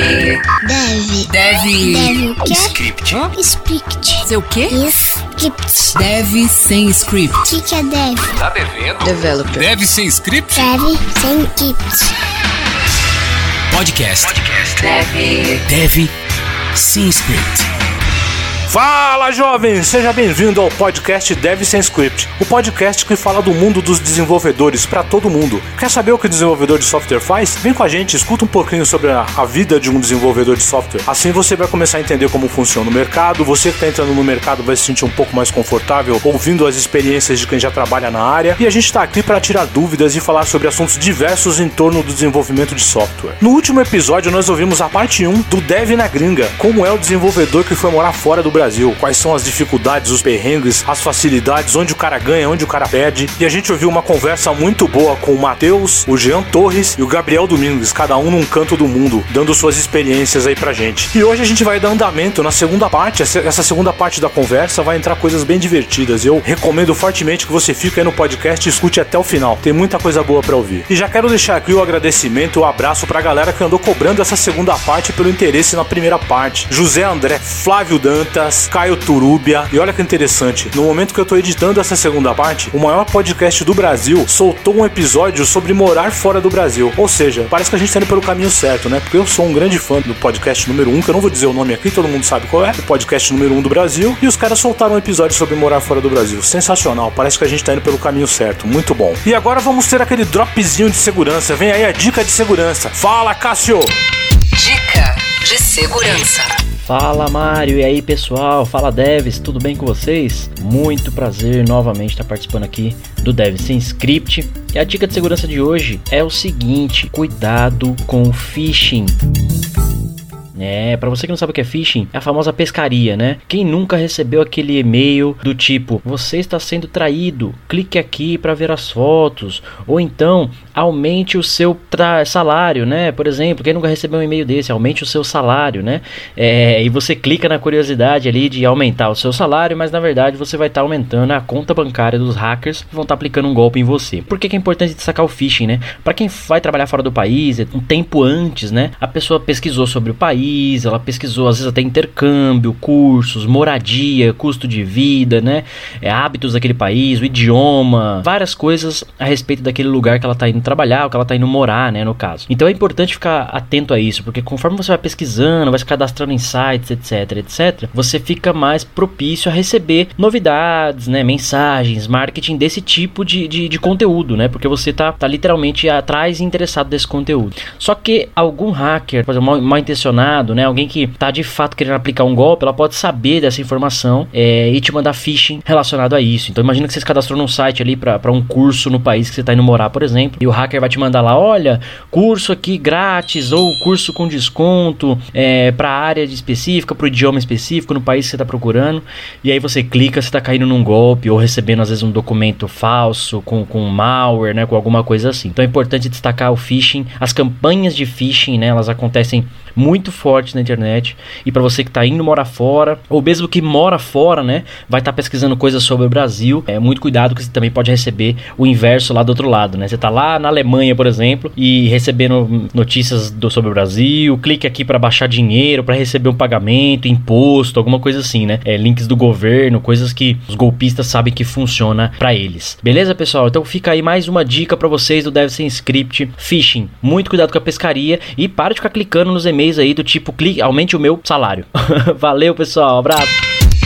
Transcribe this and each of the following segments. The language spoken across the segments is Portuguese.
Deve. Deve. Deve. O quê? Script. Script. Seu quê? Script. Deve sem O script. que, que é deve? Tá devendo? Developer. Deve sem script? Deve sem script. Podcast. Deve. Deve sem script. Fala jovens, seja bem-vindo ao podcast Dev Sem Script, o podcast que fala do mundo dos desenvolvedores para todo mundo. Quer saber o que o desenvolvedor de software faz? Vem com a gente, escuta um pouquinho sobre a, a vida de um desenvolvedor de software. Assim você vai começar a entender como funciona o mercado. Você que está entrando no mercado vai se sentir um pouco mais confortável ouvindo as experiências de quem já trabalha na área. E a gente está aqui para tirar dúvidas e falar sobre assuntos diversos em torno do desenvolvimento de software. No último episódio nós ouvimos a parte 1 do Dev na Gringa, como é o desenvolvedor que foi morar fora do Brasil, quais são as dificuldades, os perrengues, as facilidades, onde o cara ganha, onde o cara perde. E a gente ouviu uma conversa muito boa com o Matheus, o Jean Torres e o Gabriel Domingues, cada um num canto do mundo, dando suas experiências aí pra gente. E hoje a gente vai dar andamento na segunda parte. Essa segunda parte da conversa vai entrar coisas bem divertidas. Eu recomendo fortemente que você fique aí no podcast e escute até o final. Tem muita coisa boa pra ouvir. E já quero deixar aqui o agradecimento o abraço pra galera que andou cobrando essa segunda parte pelo interesse na primeira parte. José André, Flávio Dantas, Caio Turúbia. E olha que interessante, no momento que eu tô editando essa segunda parte, o maior podcast do Brasil soltou um episódio sobre morar fora do Brasil. Ou seja, parece que a gente tá indo pelo caminho certo, né? Porque eu sou um grande fã do podcast número 1, um, que eu não vou dizer o nome aqui, todo mundo sabe qual é, o podcast número 1 um do Brasil. E os caras soltaram um episódio sobre morar fora do Brasil. Sensacional, parece que a gente tá indo pelo caminho certo. Muito bom. E agora vamos ter aquele dropzinho de segurança. Vem aí a dica de segurança. Fala, Cássio! Dica de segurança. Fala Mário, e aí pessoal? Fala Devs, tudo bem com vocês? Muito prazer novamente estar participando aqui do Devs Sem Script. E a dica de segurança de hoje é o seguinte: cuidado com o phishing. É, para você que não sabe o que é phishing, é a famosa pescaria, né? Quem nunca recebeu aquele e-mail do tipo: "Você está sendo traído, clique aqui para ver as fotos", ou então aumente o seu salário, né? Por exemplo, quem nunca recebeu um e-mail desse, aumente o seu salário, né? É, e você clica na curiosidade ali de aumentar o seu salário, mas na verdade você vai estar tá aumentando a conta bancária dos hackers que vão estar tá aplicando um golpe em você. Por que, que é importante destacar o phishing, né? Para quem vai trabalhar fora do país, um tempo antes, né? A pessoa pesquisou sobre o país ela pesquisou às vezes até intercâmbio, cursos, moradia, custo de vida, né? É, hábitos daquele país, o idioma, várias coisas a respeito daquele lugar que ela está indo trabalhar, ou que ela está indo morar, né? No caso. Então é importante ficar atento a isso, porque conforme você vai pesquisando, vai se cadastrando em sites, etc, etc, você fica mais propício a receber novidades, né? Mensagens, marketing desse tipo de, de, de conteúdo, né? Porque você tá, tá literalmente atrás e interessado desse conteúdo. Só que algum hacker, por exemplo, mal, mal intencionado, né? Alguém que tá de fato querendo aplicar um golpe, ela pode saber dessa informação é, e te mandar phishing relacionado a isso. Então imagina que você se cadastrou num site ali para um curso no país que você tá indo morar, por exemplo, e o hacker vai te mandar lá, olha, curso aqui grátis ou curso com desconto é, para área específica, para o idioma específico no país que você tá procurando. E aí você clica, você tá caindo num golpe ou recebendo às vezes um documento falso com, com malware, né, com alguma coisa assim. Então é importante destacar o phishing, as campanhas de phishing, né, elas acontecem muito forte na internet. E para você que está indo morar fora, ou mesmo que mora fora, né, vai estar tá pesquisando coisas sobre o Brasil, é muito cuidado que você também pode receber o inverso lá do outro lado, né? Você está lá na Alemanha, por exemplo, e recebendo notícias do, sobre o Brasil, clique aqui para baixar dinheiro, para receber um pagamento, imposto, alguma coisa assim, né? É, links do governo, coisas que os golpistas sabem que funciona para eles. Beleza, pessoal? Então fica aí mais uma dica para vocês do Deve Ser Script Phishing. Muito cuidado com a pescaria e para de ficar clicando nos e-mails aí do tipo clique, aumente o meu salário. Valeu, pessoal. abraço.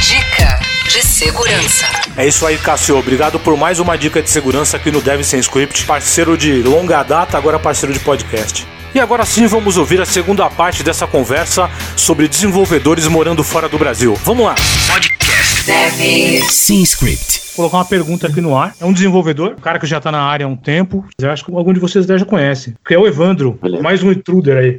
Dica de segurança. É isso aí, Cássio. Obrigado por mais uma dica de segurança aqui no Dev Sem Script. Parceiro de longa data, agora parceiro de podcast. E agora sim vamos ouvir a segunda parte dessa conversa sobre desenvolvedores morando fora do Brasil. Vamos lá! Podcast Deve. sem script. Vou colocar uma pergunta aqui no ar. É um desenvolvedor, um cara que já tá na área há um tempo. Eu acho que algum de vocês já conhece. Que é o Evandro. Mais um intruder aí.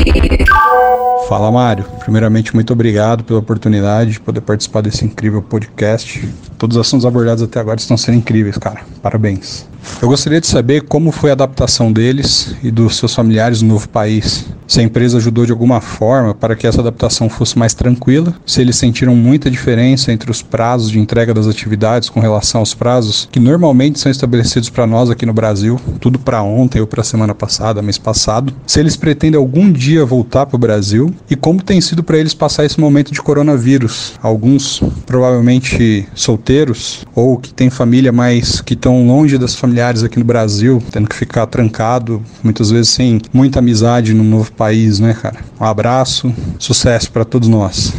Fala Mário, primeiramente muito obrigado pela oportunidade de poder participar desse incrível podcast. Todos os assuntos abordados até agora estão sendo incríveis, cara. Parabéns. Eu gostaria de saber como foi a adaptação deles e dos seus familiares no novo país. Se a empresa ajudou de alguma forma para que essa adaptação fosse mais tranquila, se eles sentiram muita diferença entre os prazos de entrega das atividades com relação aos prazos que normalmente são estabelecidos para nós aqui no Brasil, tudo para ontem ou para semana passada, mês passado. Se eles pretendem algum dia dia voltar para o Brasil e como tem sido para eles passar esse momento de coronavírus. Alguns provavelmente solteiros ou que têm família, mas que estão longe das familiares aqui no Brasil, tendo que ficar trancado, muitas vezes sem muita amizade no novo país, né, cara? Um abraço, sucesso para todos nós.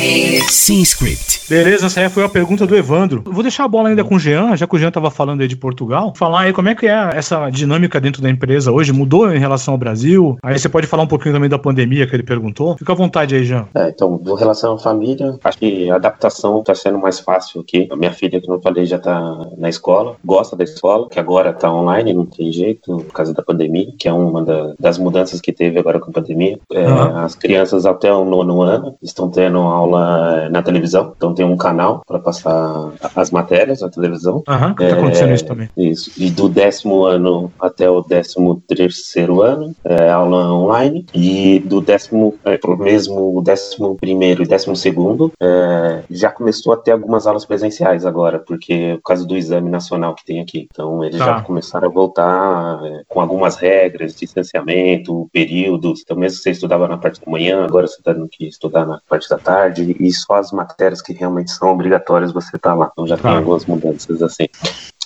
Sim Script. Beleza, essa aí foi a pergunta do Evandro. Eu Vou deixar a bola ainda com o Jean, já que o Jean tava falando aí de Portugal. Falar aí como é que é essa dinâmica dentro da empresa hoje. Mudou em relação ao Brasil? Aí você pode falar um pouquinho também da pandemia que ele perguntou. Fica à vontade aí, Jean. É, então, em relação à família, acho que a adaptação está sendo mais fácil aqui. A minha filha, que não falei, já está na escola, gosta da escola, que agora está online, não tem jeito, por causa da pandemia, que é uma da- das mudanças que teve agora com a pandemia. É, Aham. As crianças até o nono ano estão tendo aula na televisão, então tem um canal para passar as matérias na televisão. Aham, tá É, acontecendo isso também. Isso. E do décimo ano até o décimo terceiro ano, é aula online. E do décimo, é, mesmo décimo primeiro e décimo segundo, é, já começou a ter algumas aulas presenciais agora, porque por causa do exame nacional que tem aqui. Então eles Tá. já começaram a voltar é, com algumas regras, distanciamento, períodos. Então mesmo que você estudava na parte da manhã, agora você está tendo que estudar na parte da tarde. E só as matérias que realmente são obrigatórias você tá lá. Então já tem algumas mudanças assim.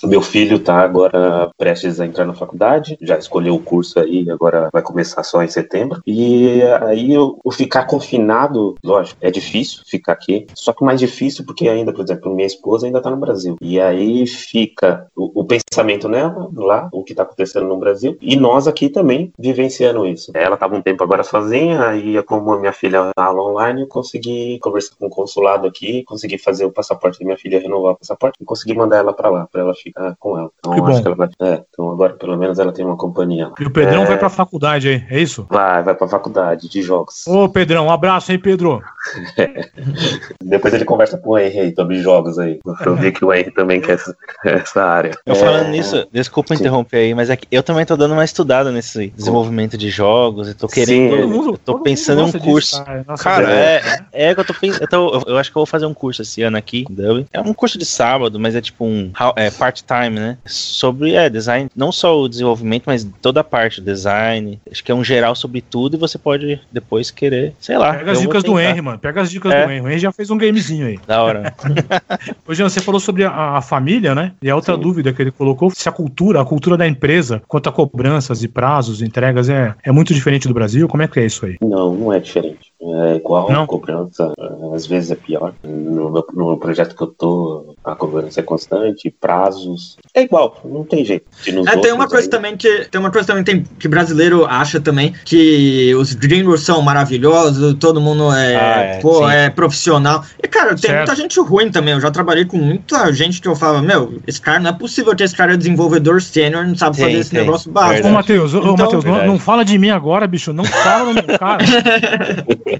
Meu filho tá agora prestes a entrar na faculdade, já escolheu o curso aí, agora vai começar só em setembro. E aí o, o ficar confinado, lógico, é difícil ficar aqui. Só que mais difícil porque ainda, por exemplo, minha esposa ainda tá no Brasil. E aí fica o, o pensamento nela lá, o que tá acontecendo no Brasil, e nós aqui também vivenciando isso. Ela tava um tempo agora sozinha, aí como a minha filha aula online, eu consegui conversar com o consulado aqui, consegui fazer o passaporte da minha filha, renovar o passaporte, e consegui mandar ela pra lá, pra ela ficar com ela. Então Que acho bom. que ela vai. É, então agora pelo menos ela tem uma companhia. E o Pedrão É. vai pra faculdade aí, é isso? Vai, vai pra faculdade de jogos. Ô, Pedrão, um abraço, hein, Pedro? Depois ele conversa com o Henry aí sobre jogos aí. Eu vi que o Henry também quer essa, essa área. Eu É, falando nisso, desculpa Sim. interromper aí, mas é que eu também tô dando uma estudada nesse desenvolvimento de jogos, eu tô querendo, Sim. Todo mundo- eu tô pensando em um curso. cara. Nossa, Cara, é, é que eu tô pensando. Eu, eu acho que eu vou fazer um curso esse ano aqui em Dublin. É um curso de sábado, mas é tipo um é, part-time, né? Sobre é, design, não só o desenvolvimento, mas toda a parte, design. Acho que é um geral sobre tudo e você pode depois querer, sei lá. Pega as dicas do. Henry, mano. Pega as dicas É. do Henry. O Henry já fez um gamezinho aí. Da hora. Ô, Jean, você falou sobre a, a família, né? E a outra Sim. dúvida que ele colocou, se a cultura, a cultura da empresa, quanto a cobranças e prazos, entregas, é, é muito diferente do Brasil? Como é que é isso aí? Não, não é diferente. É igual, Não? a cobrança às vezes é pior. No, meu- no projeto que eu tô, a cobrança é constante, prazos. É igual, não tem jeito. Nos É, tem uma coisa aí- também que tem uma coisa também tem, que brasileiro acha também que os gringos são maravilhosos, todo mundo é, Ah, é, pô, é profissional. E cara, tem Certo. muita gente ruim também. Eu já trabalhei com muita gente que eu falava, meu, esse cara não é possível que esse cara é desenvolvedor sênior, não sabe Tem, fazer esse negócio básico. Ô. Matheus, ô, Então, Matheus, não, não fala de mim agora, bicho. Não fala no meu cara.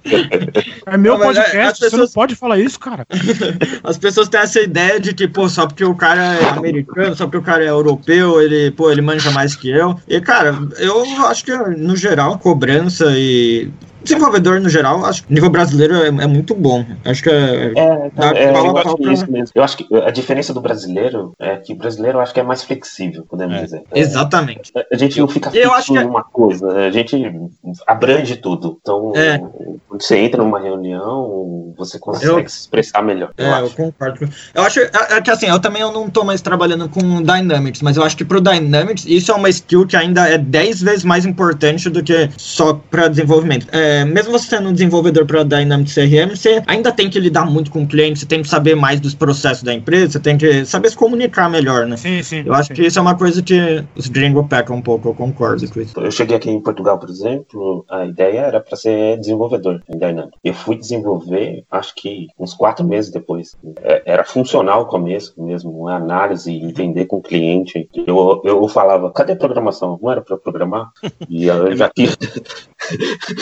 É meu Não, é- podcast, as você não pessoas- pode falar isso, cara. As pessoas têm essa ideia de que, pô, só porque o cara é americano, só porque o cara é europeu, ele, pô, ele manja mais que eu. E, cara, eu acho que, no geral, cobrança e. Desenvolvedor, no geral, acho que o nível brasileiro é, é muito bom. Acho que é. É, é, eu acho que isso mesmo. Eu acho que a diferença do brasileiro é que o brasileiro eu acho que é mais flexível, podemos É. dizer. Exatamente. A gente não fica Eu fixo acho que é- em uma coisa, a gente abrange tudo. Então, É. quando você entra numa reunião, você consegue Eu- se expressar melhor. Eu É, eu acho. concordo. com- Eu acho é, é que assim, eu também eu não tô mais trabalhando com Dynamics, mas eu acho que pro Dynamics isso é uma skill que ainda é 10 vezes mais importante do que só para desenvolvimento. É, mesmo você sendo um desenvolvedor para Dynamics CRM, você ainda tem que lidar muito com o cliente, você tem que saber mais dos processos da empresa, você tem que saber se comunicar melhor, né? Sim, sim. Eu acho sim. que isso é uma coisa que os gringos pecam um pouco, eu concordo com isso. Eu cheguei aqui em Portugal, por exemplo, a ideia era para ser desenvolvedor em Dynamics. Eu fui desenvolver, acho que uns quatro meses depois. É, Era funcional o começo mesmo, a análise, entender com o cliente. Eu, eu falava, cadê a programação? Não era para programar? E eu já tinha,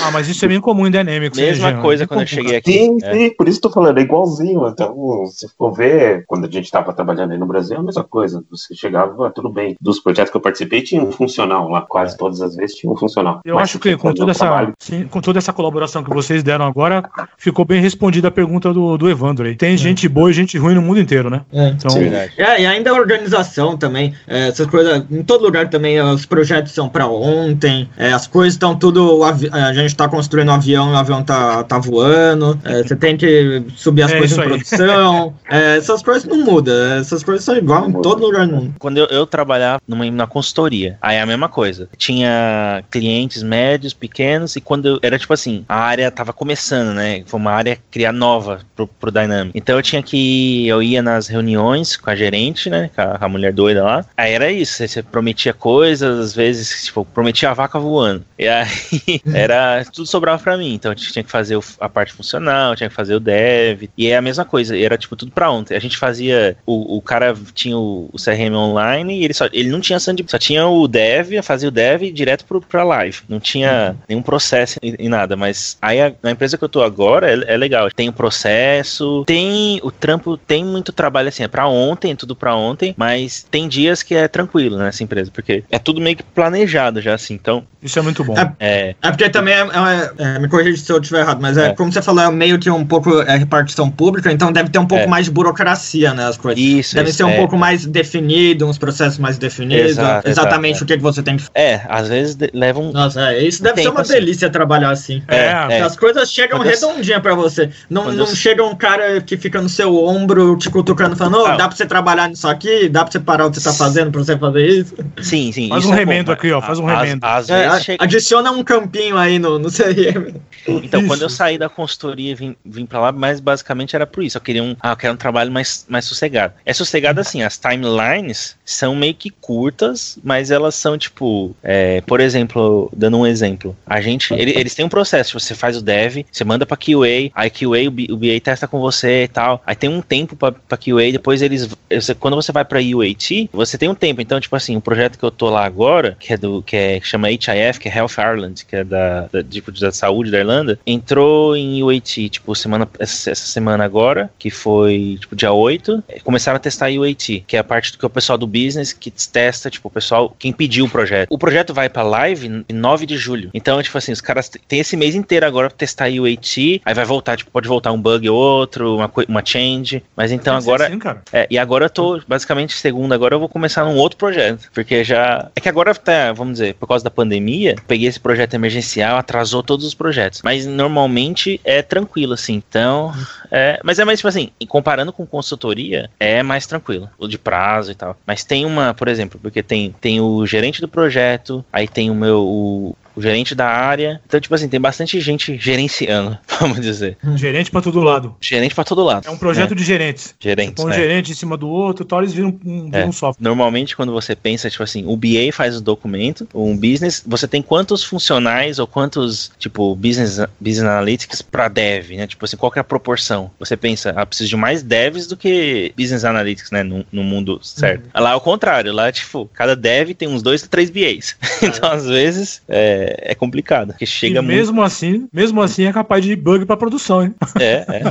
Ah, mas isso é bem comum em Dynamics. hein, Mesma Jean? coisa É quando eu comum, cheguei aqui. Sim, É. sim, por isso que eu tô falando, é igualzinho. Então, se for ver, quando a gente estava trabalhando aí no Brasil, é a mesma coisa. Você chegava, tudo bem. Dos projetos que eu participei, tinha um funcional lá. Quase todas as vezes tinha um funcional. Eu Mas acho que com toda, o trabalho. essa, sim, com toda essa colaboração que vocês deram agora, ficou bem respondida a pergunta do, do Evandro aí. Tem gente boa e gente ruim no mundo inteiro, né? É. Então, Sim. Verdade. É, e ainda a organização também, é, essas coisas, em todo lugar também, é, os projetos são pra ontem, é, as coisas estão tudo, a gente tá construindo um avião e o avião tá, tá voando, é, você tem que subir as É coisas em produção, é, essas coisas não mudam, essas coisas são igual em todo lugar no mundo. Quando eu, eu trabalhava numa, na consultoria, aí é a mesma coisa. Tinha clientes médios, pequenos, e quando eu, era tipo assim, a área tava começando, né? Foi uma área criar nova pro, pro Dynamic. Então eu tinha que. Eu ia nas reuniões com a gerente, né? Com a, com a mulher doida lá. Aí era isso. Você, você prometia coisas, às vezes, tipo, prometia a vaca voando. E aí era. Tudo sobrava pra mim. Então a gente tinha que fazer o- a parte funcional, tinha que fazer o dev. E é a mesma coisa, era tipo tudo pra ontem. A gente fazia. O, o cara tinha o, o CRM online e ele só. Ele não tinha sandbox, só tinha o dev, fazia o dev direto pro, pra live. Não tinha nenhum processo e, e nada. Mas aí a, na empresa que eu tô agora é, é legal. Tem o processo, tem o trampo, tem muito trabalho assim, é pra ontem, é tudo pra ontem, mas tem dias que é tranquilo nessa empresa, porque é tudo meio que planejado já assim. Então, isso é muito bom. é. É porque também, é, é- é, me corrija se eu estiver errado, mas é, É. como você falou, é meio que um pouco é, repartição pública, então deve ter um pouco É. mais de burocracia, né, as coisas. Isso, Deve isso, ser um é. pouco mais definido, uns processos mais definidos, Exato, exatamente exato, o que, que você tem que É, às vezes leva um. Nossa, é, isso deve Tempo ser uma assim. delícia trabalhar assim. É, é. As coisas chegam Quando eu- redondinha pra você. Não, Quando não eu- chega um cara que fica no seu ombro te cutucando, falando, Ah. dá pra você trabalhar nisso aqui? Dá pra você parar o que você tá fazendo pra você fazer isso? Sim, sim. Faz isso um é bom, remendo mas aqui, ó, faz um remendo. Às, É, vezes adiciona um campinho aí no, no CRM. Então, quando eu Isso. saí da consultoria e vim, vim pra lá, mas basicamente era por isso. Eu queria um, ah, eu quero um trabalho mais, mais sossegado. É sossegado assim, as timelines são meio que curtas, mas elas são tipo, é, por exemplo, dando um exemplo, a gente, ele- eles têm um processo, você faz o dev, você manda pra QA, aí QA, o, B- o BA testa com você e tal, aí tem um tempo pra, pra QA, depois eles, você- quando você vai pra UAT, você tem um tempo, então tipo assim, o projeto que eu tô lá agora, que é do, que é, que chama HIF, que é Health Ireland, que é da, da, tipo, da saúde da Irlanda, entrou em UAT, tipo, semana, essa, essa semana agora, que foi, tipo, dia 8, eh, começaram a testar UAT, que é a parte do que é o pessoal do business que testa, tipo, o pessoal, quem pediu o projeto. O projeto vai pra live em 9 de julho. Então, tipo assim, os caras têm esse mês inteiro agora pra testar UAT, aí vai voltar, tipo, pode voltar um bug ou outro, uma, uma change, mas então agora... assim. É, e agora eu tô, basicamente, segunda, agora eu vou começar num outro projeto. Porque já. É que agora tá, vamos dizer, por causa da pandemia, peguei esse projeto emergencial, atrasou todos os projetos. Mas normalmente é tranquilo, assim. Então. É, mas é mais, tipo assim, comparando com consultoria, é mais tranquilo. O de prazo e tal. Mas tem uma, por exemplo, porque tem, tem o gerente do projeto, aí tem o meu. O, o gerente da área. Então, tipo assim, tem bastante gente gerenciando, vamos dizer. Gerente pra todo lado. Gerente pra todo lado. É um projeto de gerentes. Gerente. Põe um é. gerente em cima do outro tal, eles viram um, É. um software. Normalmente, quando você pensa, tipo assim, o BA faz o documento, um business, você tem quantos funcionais ou quantos, tipo, business, business analytics para dev, né? Tipo assim, qual que é a proporção? Você pensa, ah, preciso de mais devs do que business analytics, né? No, no mundo certo. Lá é o contrário, lá, tipo, cada dev tem uns dois ou três BAs. então, às vezes, é, é complicado, porque chega e muito. mesmo assim, mesmo assim é capaz de bug pra produção, hein? É, é.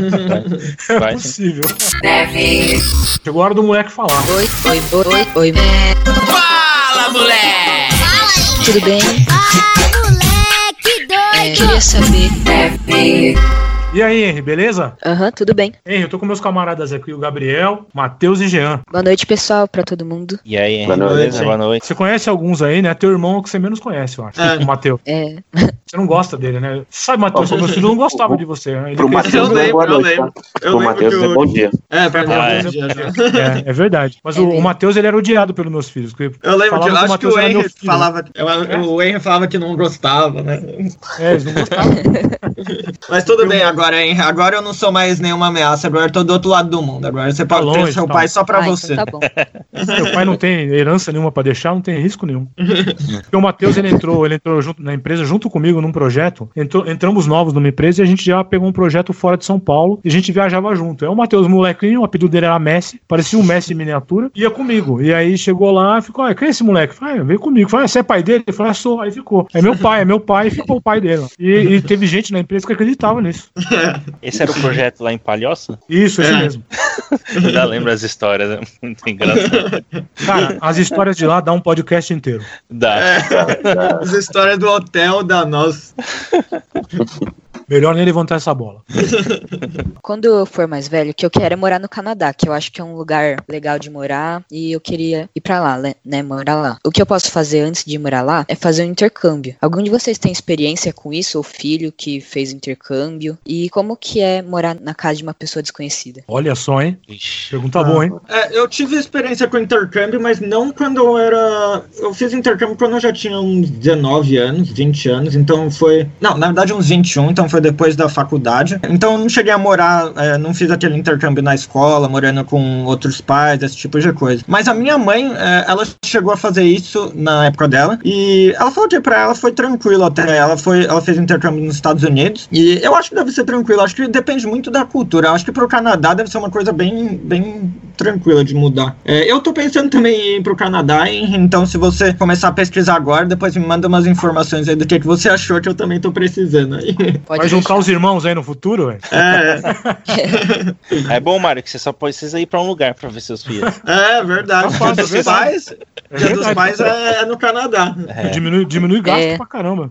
É Vai, sim. possível. Deve. Chegou a hora do moleque falar. Oi, oi, oi, oi. Fala, moleque! Tudo bem? Ah, moleque É, doido! queria saber. Deve. E aí, Henry, beleza? Aham, tudo bem. Henry, eu tô com meus camaradas aqui, o Gabriel, Matheus e Jean. Boa noite, pessoal, pra todo mundo. E aí, Boa noite. beleza? Boa noite. Você conhece alguns aí, né? Teu irmão é o que você menos conhece, eu acho. É. O Matheus. É, Você não gosta dele, né? Sabe, Matheus, meu filho não gostava de você. né? Ele Pro Matheus Eu é lembro, boa eu lembro. tá? Eu Pro lembro Matheus que é o- bom dia. É, pra mim Ah, é é. bom dia já. É, é verdade. Mas É o, o. Matheus, ele era odiado pelos meus filhos. Eu lembro eu acho que o Henry falava. eu- O Henry falava que não gostava, né? É, eles não gostavam. Mas tudo bem, Eu- agora, hein? Agora eu não sou mais nenhuma ameaça, agora eu tô do outro lado do mundo. Agora você pode longe, ter seu tá pai só pra Ah, então você. tá bom. Meu pai não tem herança nenhuma pra deixar, não tem risco nenhum. Porque o Matheus, ele entrou, ele entrou junto, na empresa junto comigo num projeto. Entrou- entramos novos numa empresa e a gente já pegou um projeto fora de São Paulo e a gente viajava junto. É o Matheus, molequinho, o apelido dele era Messi, parecia um Messi em miniatura, ia comigo. E aí chegou lá e ficou, ah, quem é esse moleque? Falei, ah, veio comigo. Falei, ah, você é pai dele? Ele falou, ah, sou. Aí ficou. É meu pai, é meu pai, e ficou o pai dele. E, e teve gente na empresa que acreditava nisso. Esse era o projeto lá em Palhoça? Isso, esse É. mesmo. Já lembro as histórias, é muito engraçado. Cara, as histórias de lá dá um podcast inteiro. Dá. As histórias do hotel da nossa. Melhor nem levantar essa bola. Quando eu for mais velho, o que eu quero é morar no Canadá, que eu acho que é um lugar legal de morar e eu queria ir pra lá, né, morar lá. O que eu posso fazer antes de morar lá é fazer um intercâmbio. Algum de vocês tem experiência com isso, ou filho que fez intercâmbio? E como que é morar na casa de uma pessoa desconhecida? Olha só, hein? Pergunta boa, hein? É, eu tive experiência com intercâmbio, mas não quando eu era. Eu fiz intercâmbio quando eu já tinha uns 19 anos, 20 anos, então foi. Não, na verdade uns 21, então foi depois da faculdade. Então não cheguei a morar, é, não fiz aquele intercâmbio na escola, morando com outros pais, esse tipo de coisa. Mas a minha mãe, é, ela chegou a fazer isso na época dela, e ela falou que pra ela foi tranquilo até. Ela, foi, ela fez intercâmbio nos Estados Unidos, e eu acho que deve ser tranquilo, acho que depende muito da cultura. Acho que pro Canadá deve ser uma coisa bem, bem tranquila de mudar. É, eu tô pensando também em ir pro Canadá, então se você começar a pesquisar agora, depois me manda umas informações aí do que, que você achou que eu também tô precisando aí. Pode Vai juntar os irmãos aí no futuro, velho? É, É bom, Mário, que você só precisa ir pra um lugar pra ver seus filhos. é verdade. Fácil, Dia dos é pais, Dia dos pais é, é no Canadá. É. Diminui, diminui gasto É. pra caramba.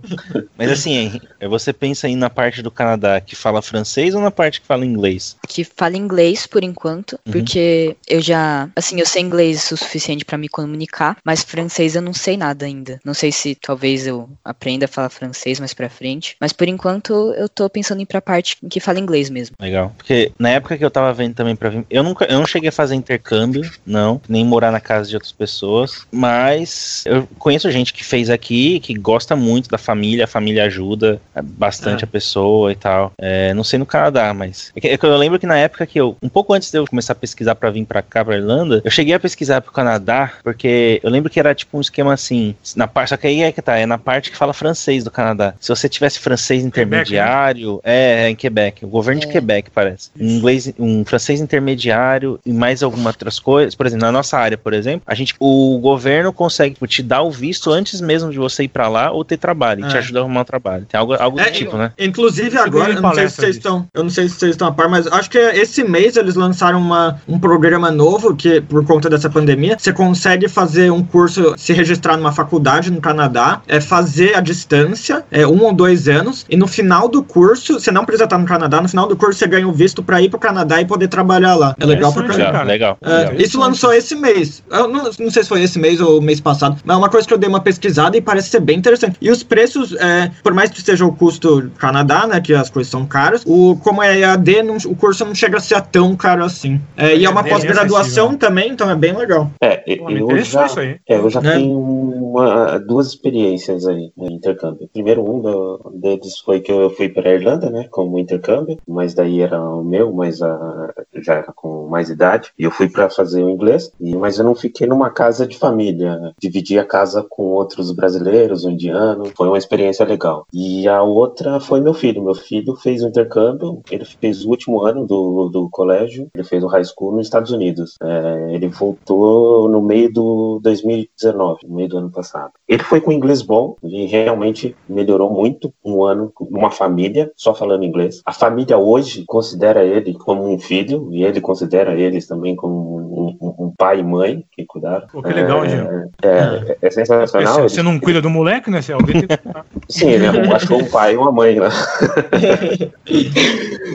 Mas assim, é, você pensa aí na parte do Canadá que fala francês ou na parte que fala inglês? que fala inglês por enquanto, Uhum. porque eu já, assim, eu sei inglês o suficiente pra me comunicar, mas francês eu não sei nada ainda. Não sei se talvez eu aprenda a falar francês mais pra frente, mas por enquanto eu tô pensando em ir pra parte em que fala inglês mesmo. Legal. Porque na época que eu tava vendo também pra vir. Eu nunca eu não cheguei a fazer intercâmbio, não. Nem morar na casa de outras pessoas. Mas eu conheço gente que fez aqui, que gosta muito da família, a família ajuda bastante É. a pessoa e tal. É, não sei no Canadá, mas. É que, é que eu lembro que na época que eu. Um pouco antes de eu começar a pesquisar pra vir pra cá, pra Irlanda, eu cheguei a pesquisar pro Canadá, porque eu lembro que era tipo um esquema assim. Na parte, só que aí é que tá, é na parte que fala francês do Canadá. Se você tivesse francês intermediário, é, é em Quebec, o governo de É. Quebec parece. Um inglês, um francês intermediário e mais algumas outras coisas. Por exemplo, na nossa área, por exemplo, a gente, o governo consegue tipo, te dar o visto antes mesmo de você ir pra lá ou ter trabalho, e te É. ajuda a arrumar um trabalho. Tem algo, algo do É, tipo, né? Inclusive agora, eu não sei se vocês disso. estão, eu não sei se vocês estão a par, mas acho que esse mês eles lançaram uma, um programa novo que por conta dessa pandemia, você consegue fazer um curso, se registrar numa faculdade no Canadá, é fazer a distância, é um ou dois anos, e no final do curso, você não precisa estar no Canadá, no final do curso você ganha o visto pra ir pro Canadá e poder trabalhar lá. É legal pra caramba. Legal, legal. É, isso lançou esse mês. Eu não, não sei se foi esse mês ou mês passado, mas é uma coisa que eu dei uma pesquisada e parece ser bem interessante. E os preços, é, por mais que seja o custo Canadá, né, que as coisas são caras, o, como é EAD, não- o curso não chega a ser tão caro assim. É, e é uma É pós-graduação também, então é bem legal. É, me eu já, isso aí. é, eu já Né? tenho uma- duas experiências aí em intercâmbio. Primeiro, um deles foi que eu fui para a Irlanda, né, como intercâmbio, mas daí era o meu, mas ah, já era com mais idade, e eu fui para fazer o inglês, e, mas eu não fiquei numa casa de família, dividi a casa com outros brasileiros, um indiano, foi uma experiência legal. E a outra foi meu filho, meu filho fez o intercâmbio, ele fez o último ano do, do colégio, ele fez o high school nos Estados Unidos. É, ele voltou no meio do 2019, no meio do ano passado. Ele foi com inglês bom e realmente melhorou muito um ano, uma família só falando inglês. A família hoje considera ele como um filho e ele considera eles também como um, um- um pai e mãe que cuidaram. Pô, que legal, é, Diego. é, é sensacional. Você, você não cuida do moleque, né? Você alguém tem que cuidar. Sim, ele achou um pai e uma mãe lá.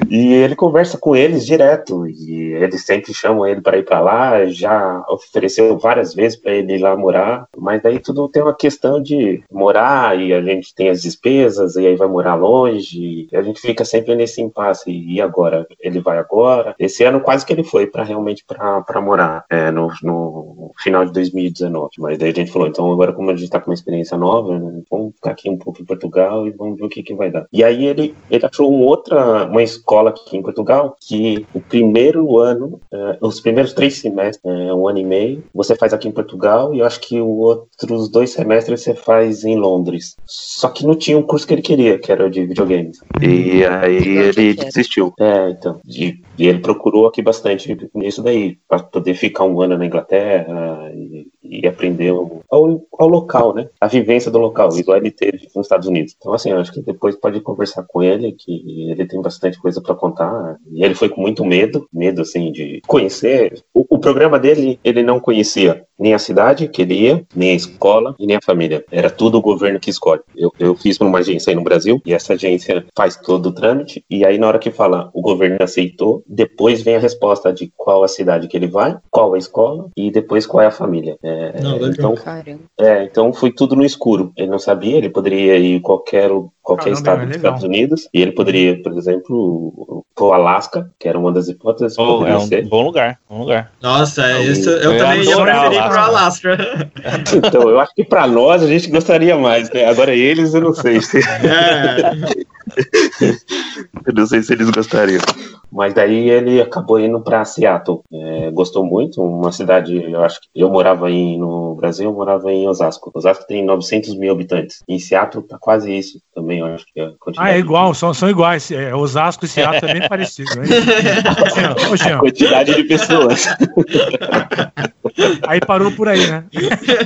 e ele conversa com eles direto. E eles sempre chamam ele para ir para lá. Já ofereceu várias vezes para ele ir lá morar. Mas daí tudo tem uma questão de morar e a gente tem as despesas e aí vai morar longe. E a gente fica sempre nesse impasse. E agora? Ele vai agora? Esse ano quase que ele foi para realmente para morar é, no, no final de 2019. Mas daí a gente falou, então agora como a gente tá com uma experiência nova, né, vamos ficar aqui um pouco em Portugal e vamos ver o que, que vai dar. E aí ele, ele achou uma outra, uma escola aqui em Portugal que o primeiro ano, é, os primeiros três semestres, é, um ano e meio, você faz aqui em Portugal e eu acho que os outros dois semestres você faz em Londres. Só que não tinha um curso que ele queria, que era o de E aí ele desistiu. É, então. E, e ele procurou aqui bastante nisso daí, para poder ficar um ano na Inglaterra e, e aprender ao, ao, local, né? A vivência do local, igual ele teve nos Estados Unidos. Então, assim, acho que depois pode conversar com ele, que ele tem bastante coisa para contar. E ele foi com muito medo, medo, assim, de conhecer. O, o programa dele, ele não conhecia nem a cidade que ele ia, nem a escola e nem a família. Era tudo o governo que escolhe. Eu, eu fiz para uma agência aí no Brasil e essa agência faz todo o trâmite e aí na hora que fala o governo aceitou, depois vem a resposta de qual a cidade que ele vai, qual a escola e depois qual é a família. É, Não, então, Caramba. é, então foi tudo no escuro. Ele não sabia, ele poderia ir em qualquer qualquer Caramba, estado é dos. Estados Unidos e ele poderia, por exemplo, para o Alasca, que era uma das hipóteses. Oh, poderia é um ser. bom lugar, bom lugar. Nossa, é isso. Eu, eu também ia preferir ir pro Alasca. Então, eu acho que para nós a gente gostaria mais, né? Agora eles eu não sei se É. eu não sei se eles gostariam. Mas daí ele acabou indo para Seattle. É, gostou muito, uma cidade, eu acho que eu morava em, no Brasil, eu morava em Osasco. Osasco tem 900 mil habitantes. Em Seattle tá quase isso também, eu acho que a quantidade. Ah, é igual, são, são iguais. É, Osasco e Seattle é bem parecido. Hein? Ô, A quantidade de pessoas. aí parou por aí, né?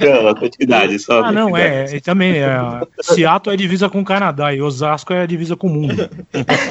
não, a quantidade só. Ah, não, é. E também, é, Seattle é divisa com o Canadá e Osasco é divisa com o mundo.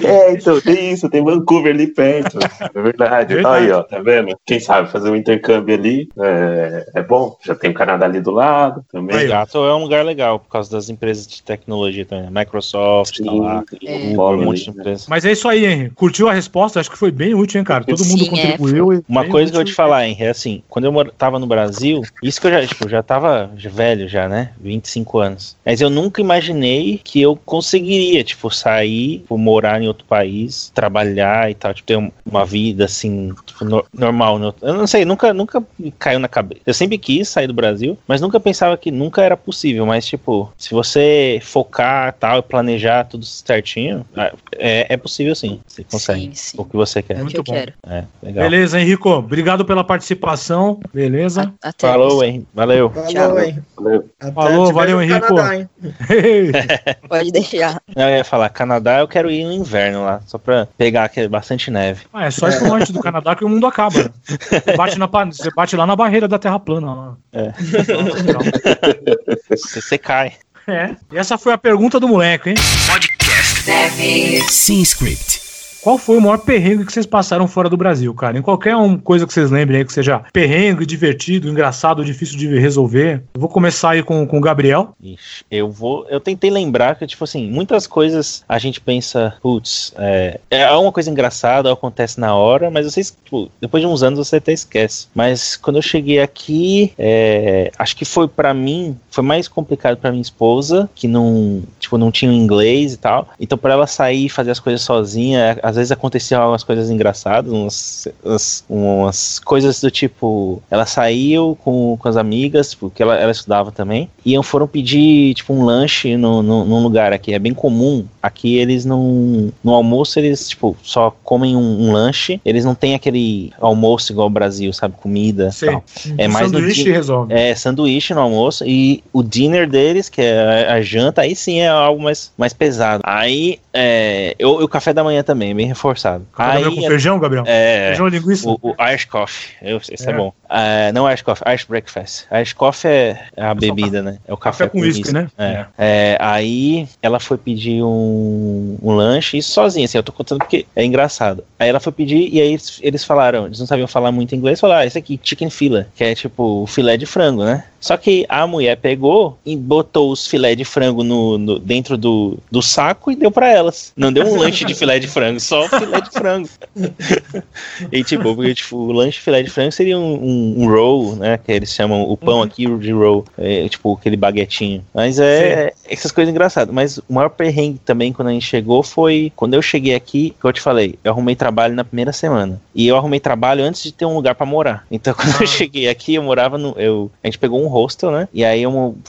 É, então, tem isso, tem Vancouver ali perto. É verdade. Verdade. Aí, ó, tá vendo? Quem sabe fazer um intercâmbio ali é, é bom. Já tem o Canadá ali do lado também. Seattle é um lugar legal por causa das empresas de tecnologia também. A Microsoft tá lá, tem É. um um monte de né? empresas. Mas é isso aí, Henry. Curtiu a resposta? Acho que foi bem útil, hein, cara? Todo mundo Sim, é, contribuiu. e Uma coisa que eu vou útil. te falar, hein, é assim, quando eu mor- tava no Brasil, isso que eu já, tipo, já tava velho já, né? 25 anos. Mas eu nunca imaginei que eu conseguiria, tipo, sair, tipo, morar em outro país, trabalhar e tal, tipo, ter um- uma vida assim, tipo, no- normal. no- Eu não sei, nunca, nunca me caiu na cabeça. Eu sempre quis sair do Brasil, mas nunca pensava que nunca era possível. Mas, tipo, se você focar tal e planejar tudo certinho, é, é possível sim. Você consegue. Sim, sim. O que você É quer. o que Muito eu bom. quero. É, legal. Beleza, Henrico. Obrigado pela participação. Beleza? A- Até Falou, hein? Valeu. Falou, Tchau. hein? Valeu. Até Falou, valeu, Henrico. Canadá, hein? Pode deixar. Não, eu ia falar, Canadá eu quero ir no inverno lá, só pra pegar aquele, bastante neve. Ah, é só ir pro norte do Canadá que o mundo acaba. né? Você bate, na você bate lá na barreira da Terra plana. Lá. É. Você, você cai. É. E essa foi a pergunta do moleque, hein? Sim Script. Qual foi o maior perrengue que vocês passaram fora do Brasil, cara? Em qualquer um, coisa que vocês lembrem aí que seja perrengue, divertido, engraçado, difícil de resolver. Eu vou começar aí com, com o Gabriel. Ixi, eu vou. Eu tentei lembrar que, tipo assim, muitas coisas a gente pensa, putz, é, é uma coisa engraçada, acontece na hora, mas vocês, tipo, depois de uns anos você até esquece. Mas quando eu cheguei aqui, é, acho que foi pra mim, foi mais complicado pra minha esposa, que não, tipo, não tinha inglês e tal. Então, pra ela sair e fazer as coisas sozinha, às vezes aconteciam algumas coisas engraçadas, umas, umas, umas coisas do tipo, ela saiu com, com as amigas, porque ela, ela estudava também, e foram pedir, tipo, um lanche no, no, num lugar aqui. É bem comum. Aqui eles não. No almoço, eles, tipo, só comem um, um lanche. Eles não têm aquele almoço igual ao Brasil, sabe? Comida. Sei. Tal. É mais no Sanduíche dia- resolve. É, sanduíche no almoço e o dinner deles, que é a, a janta, aí sim é algo mais, mais pesado. Aí, é, eu, o café da manhã também, bem reforçado. Café aí, com feijão, Gabriel? é, Feijão e linguiça? o, o Irish Coffee, eu- esse é, É. bom. Ah, não Irish Coffee, Irish Breakfast. Irish Coffee é a bebida, né? É o café, Café com uísque, né? É. É, aí ela foi pedir um, um lanche, isso sozinha, assim, eu tô contando porque é engraçado. Aí ela foi pedir e aí eles, eles falaram, eles não sabiam falar muito inglês, falaram, ah, esse aqui, chicken fila, que é tipo o filé de frango, né? Só que a mulher pegou e botou os filé de frango no, no- dentro do, do saco e deu pra elas. Não deu um lanche de filé de frango, só filé de frango. e tipo, porque tipo, o lanche de filé de frango seria um, um, um roll, né? Que eles chamam o pão aqui de roll, é, tipo aquele baguetinho. Mas é essas coisas engraçadas. Mas o maior perrengue também quando a gente chegou foi quando eu cheguei aqui, que eu te falei, eu arrumei trabalho na primeira semana. E eu arrumei trabalho antes de ter um lugar pra morar. Então quando eu cheguei aqui, eu morava no. Eu, a gente pegou um hostel, né? E aí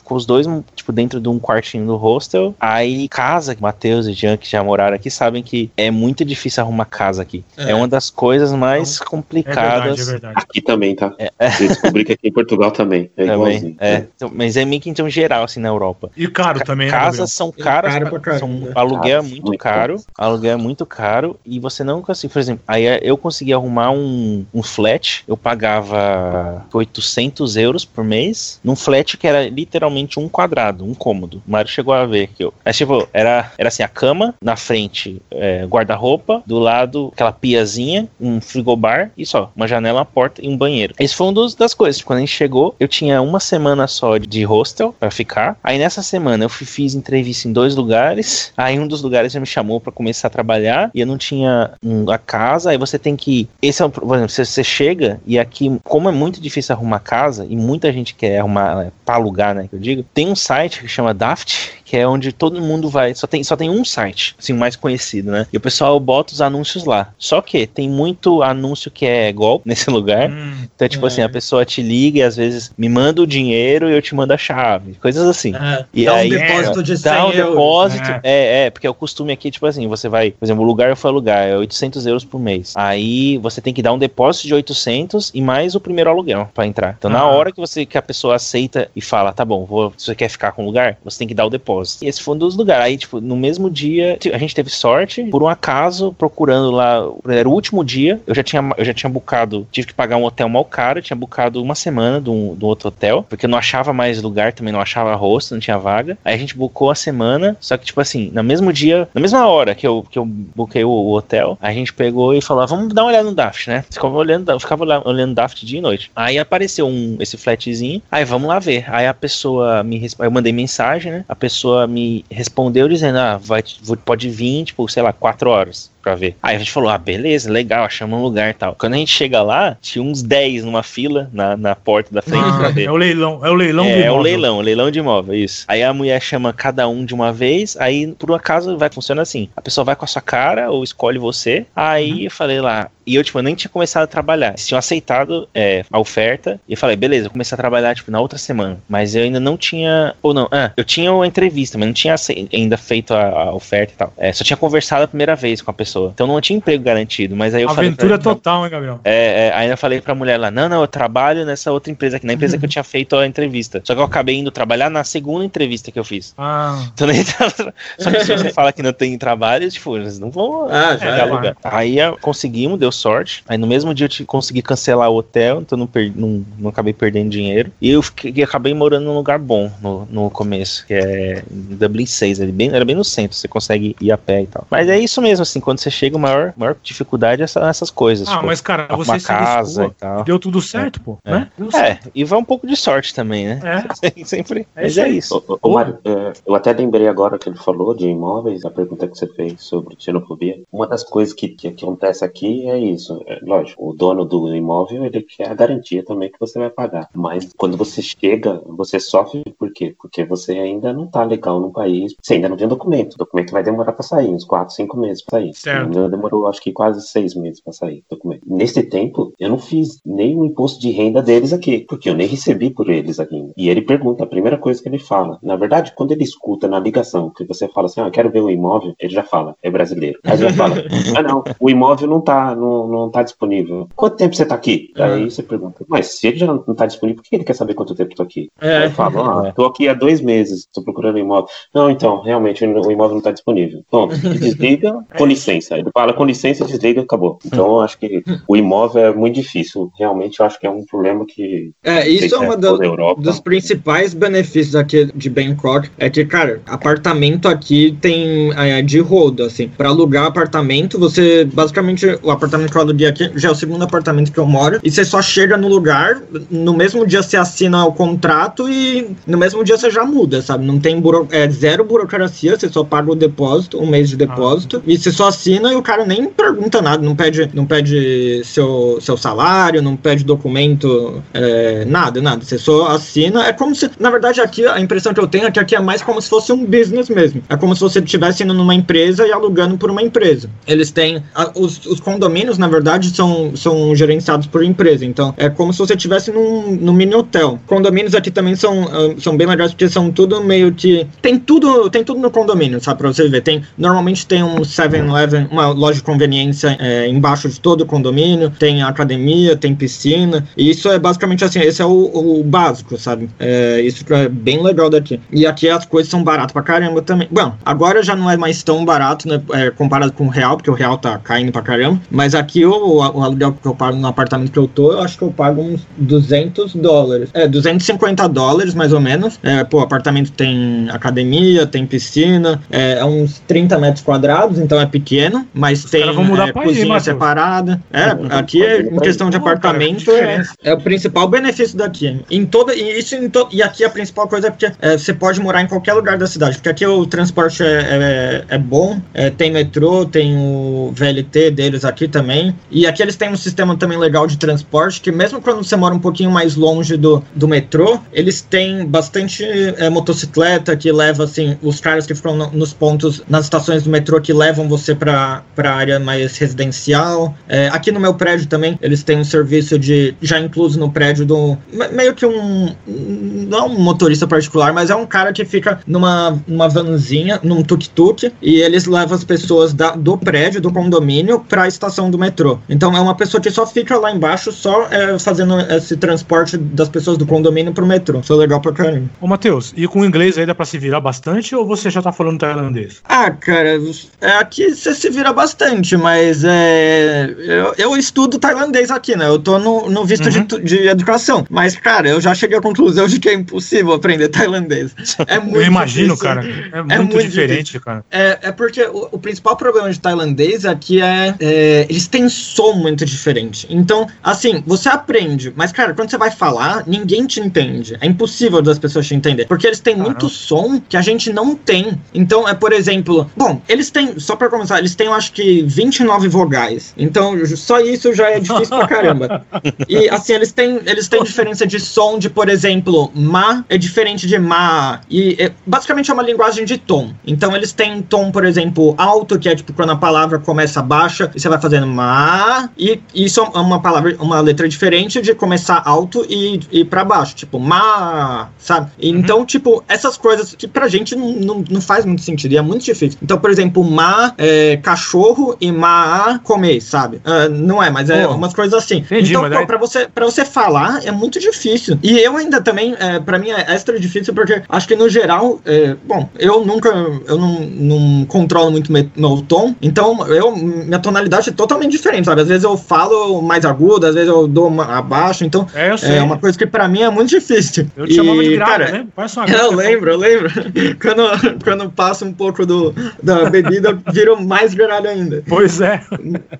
com os dois, tipo, dentro de um quartinho do hostel. Aí casa, que Matheus e Jean que já moraram aqui, sabem que é muito difícil arrumar casa aqui. É, É. uma das coisas mais É verdade, complicadas. é verdade. Aqui também, tá? Eu descobri que aqui em Portugal também. É Também, igualzinho. é. Então, mas é meio que então geral, assim, na Europa. E caro também, né, Casas são caras, caro pra- pra são, caramba. aluguel é muito muito caro, aluguel é muito caro e você não consegue, por exemplo, aí é, eu consegui arrumar um, um flat, eu pagava 800 euros por mês, num flat que era literalmente um quadrado, um cômodo. O Mário chegou a ver que eu, é, tipo, era, era assim, a cama, na frente é, guarda-roupa, do lado aquela piazinha, um frigobar e só, uma janela, uma porta e um banheiro. Esse foi um dos, das coisas, quando a gente chegou, eu tinha uma semana só de hostel pra ficar, aí nessa semana eu fiz entrevista em dois lugares, aí um dos lugares já me chamou pra começar a trabalhar e eu não tinha hum, a casa, aí você tem que, esse é um, por exemplo, você, você chega e aqui, como é muito difícil arrumar casa e muita gente quer arrumar é, pra alugar, né, que eu digo, tem um site que chama Daft, que é onde todo mundo vai, só tem, só tem um site, assim, o mais conhecido, né, e o pessoal bota os anúncios lá, só que tem muito anúncio que é golpe nesse lugar, Hum, então, tipo É. assim, a pessoa te liga e às vezes me manda o dinheiro e eu te mando a chave. Coisas assim. É, E dá aí, um depósito de 100 Dá um euros. depósito. É. É. é, porque é o costume aqui, tipo assim, você vai, por exemplo, o lugar eu fui alugar, é 800 euros por mês. Aí você tem que dar um depósito de 800 e mais o primeiro aluguel pra entrar. Então, na Ah. hora que você que a pessoa aceita e fala, tá bom, vou, se você quer ficar com o lugar, você tem que dar o depósito. E esse foi um dos lugares. Aí, tipo, no mesmo dia, a gente teve sorte, por um acaso, procurando lá, era o último dia, eu já tinha, eu já tinha bucado, tive que pagar um hotel mal caro, tinha bucado uma semana de um, de outro hotel, porque eu não achava mais lugar, também não achava rosto, não tinha vaga. Aí a gente bucou a semana, só que, tipo assim, no mesmo dia, na mesma hora que eu, que eu buquei o, o hotel, a gente pegou e falou, ah, vamos dar uma olhada no Daft, né? Ficava olhando, ficava olhando Daft dia e noite. Aí apareceu um, esse flatzinho, aí vamos lá ver. Aí a pessoa me eu mandei mensagem, né? A pessoa me respondeu dizendo, ah, vai, pode vir, tipo, sei lá, quatro horas pra ver. Aí a gente falou, ah, beleza, legal, achamos um lugar e tal. Quando a gente chega lá, tinha uns 10 numa fila na, na porta da frente pra ah, ver. é o leilão, é o leilão É, é o imóvel. leilão, o leilão de imóvel, isso. Aí a mulher chama cada um de uma vez, aí por um acaso vai funcionar assim. A pessoa vai com a sua cara ou escolhe você. Aí Uhum. eu falei lá, e eu tipo, eu nem tinha começado a trabalhar. Eles tinham aceitado é, a oferta e eu falei, beleza, eu comecei a trabalhar tipo na outra semana. Mas eu ainda não tinha, ou não, ah, eu tinha uma entrevista, mas não tinha ainda feito a, a oferta e tal. É, só tinha conversado a primeira vez com a pessoa. Então não tinha emprego garantido, mas aí eu falei pra- Aventura total, hein, Gabriel? é, é, aí eu falei pra mulher lá, não, não, eu trabalho nessa outra empresa aqui, na empresa que eu tinha feito a entrevista. Só que eu acabei indo trabalhar na segunda entrevista que eu fiz. Ah, Então, nem tava- Só que se você fala que não tem trabalho, tipo, eles não vão Ah, já é, alugar. Aí ah, conseguimos, deu sorte. Aí no mesmo dia eu te- consegui cancelar o hotel, então não, per- não, não acabei perdendo dinheiro. E eu fiquei- acabei morando num lugar bom no, no começo, que é em Dublin 6, ali bem, era bem no centro, você consegue ir a pé e tal. Mas é isso mesmo, assim, quando você chega, a maior, maior dificuldade é essa- essas coisas. ah tipo, mas cara, você se casa e tal. Deu tudo certo, pô, É. né? É, e vai um pouco de sorte também, né? É. Sempre. É Mas isso é isso. Ô, ô, ô, Mário, é, eu até lembrei agora que ele falou de imóveis, a pergunta que você fez sobre xenofobia. Uma das coisas que, que acontece aqui é isso. É, lógico, o dono do imóvel, ele quer a garantia também que você vai pagar. Mas quando você chega, você sofre por quê? Porque você ainda não tá legal no país. Você ainda não tem documento. O documento vai demorar pra sair, uns 4, 5 meses pra sair. Certo. Ainda demorou, acho que quase 6 meses pra sair o documento. Nesse tempo, eu não fiz nem o imposto de renda deles aqui, porque eu nem recebi por eles aqui. ainda. E ele pergunta, a primeira coisa que ele fala, na verdade, quando ele escuta na ligação, que você fala assim, ah, quero ver o imóvel, ele já fala, é brasileiro. Aí ele já fala, ah não, o imóvel não tá, não, não tá disponível. Quanto tempo você tá aqui? Aí você pergunta, mas se ele já não tá disponível, por que ele quer saber quanto tempo eu tô aqui? É. Aí eu falo, ah, tô aqui há dois meses, tô procurando imóvel. Não, então, realmente, o imóvel não tá disponível. Bom, desliga, com licença. Licença. Ele fala com licença, desliga e acabou. Então eu acho que o imóvel é muito difícil. Realmente eu acho que é um problema que. É, isso é uma toda da- a Europa. dos principais benefícios aqui de Bangkok é que, cara, apartamento aqui tem é, de rodo, assim. Pra alugar apartamento, você, basicamente, o apartamento que eu aluguei aqui já é o segundo apartamento que eu moro, e você só chega no lugar, no mesmo dia você assina o contrato e no mesmo dia você já muda, sabe? Não tem buro, é, zero burocracia, você só paga o depósito, um mês de depósito, e você só assina e o cara nem pergunta nada, não pede, não pede seu, seu salário, não pede documento, é, nada, nada. Você só assina. É como se, na verdade, aqui a impressão que eu tenho é que aqui é mais como se fosse um business mesmo. É como se você estivesse indo numa empresa e alugando por uma empresa. Eles têm. a- os, os condomínios, na verdade, são, são gerenciados por empresa. Então, é como se você estivesse num, num mini hotel. Condomínios aqui também são, ah, são bem legais porque são tudo meio que. Tem tudo, tem tudo no condomínio, sabe? Pra você ver. Tem, normalmente tem um 7-Eleven, uma loja de conveniência é, embaixo de todo o condomínio. Tem academia, tem piscina. E isso é basicamente assim, esse é o, o básico, sabe? É, isso é bem legal daqui. E aqui as coisas são baratas pra caramba também. Bom, agora já não é mais tão barato, né? é, comparado com o real, porque o real tá caindo pra caramba. Mas aqui o, o aluguel que eu pago no apartamento que eu tô, eu acho que eu pago uns 200 dólares. É, 250 dólares mais ou menos. É, pô, o apartamento tem academia, tem piscina, é, é uns 30 metros quadrados, então é pequeno, mas tem caras vão mudar é, pra aí, cozinha Matheus. separada. É, aqui é, em questão de apartamento é, é o principal benefício daqui. Em toda e isso em to, e aqui a principal coisa é porque é, você pode morar em qualquer lugar da cidade, porque aqui o transporte é, é, é bom, é, tem metrô, tem o VLT deles aqui também. E aqui eles têm um sistema também legal de transporte que mesmo quando você mora um pouquinho mais longe do, do metrô, eles têm bastante é, motocicleta que leva assim os caras que ficam no- nos pontos nas estações do metrô que levam você para para área mais residencial. É, aqui no meu prédio também eles têm um serviço de já incluso no prédio do me- meio que um não um motorista particular, mas é um cara que fica numa numa vanzinha, num tuk-tuk e eles levam as pessoas da, do prédio do condomínio para a estação do metrô. Então é uma pessoa que só fica lá embaixo só é, fazendo esse transporte das pessoas do condomínio pro metrô. Isso é legal pra caramba. Ô, Matheus, e com o inglês aí dá pra se virar bastante ou você já tá falando tailandês? Ah, cara, é, aqui você se vira bastante, mas é, eu, eu estudo tailandês aqui, né? Eu tô no, no visto de, tu- de educação. Mas, cara, eu já cheguei à conclusão de que é impossível aprender tailandês. É muito Eu imagino, difícil. cara. É muito, muito diferente, difícil. cara. É, é porque o, o principal problema de tailandês aqui é, é. Eles têm som muito diferente. Então, assim, você aprende, mas, cara, quando você vai falar, ninguém te entende. É impossível das pessoas te entender. Porque eles têm muito som que a gente não tem. Então, é, por exemplo. Bom, eles têm. Só pra começar, eles têm, eu acho que, 29 vogais. Então, só isso já é difícil pra caramba. E assim, eles têm, eles têm diferença de som de, por exemplo, ma é diferente de ma. E é- basicamente é uma linguagem de tom. Então eles têm tom, por exemplo, alto, que é tipo quando a palavra começa baixa, e você vai fazendo ma. E isso é uma palavra, uma letra diferente de começar alto e ir pra baixo, tipo ma, sabe? Então, tipo, essas coisas que pra gente não, não, não faz muito sentido, e é muito difícil. Então, por exemplo, ma é cachorro e ma comer, sabe? Ah, não é, mas é Pô. umas coisas assim. Entendi, então, mas pra você, pra você falar é muito difícil. E eu ainda também, é, para mim é extra difícil porque acho que no geral, é, bom, eu nunca, eu não, não controlo muito me- meu tom, então eu, minha tonalidade é totalmente diferente, sabe? Às vezes eu falo mais agudo, às vezes eu dou uma, abaixo, então É, é uma coisa que pra mim é muito difícil. Eu te chamava de grave, cara, né? Parece uma eu grave. lembro, eu lembro. quando, quando passa um pouco do, da bebida, vira mais grave ainda. Pois é.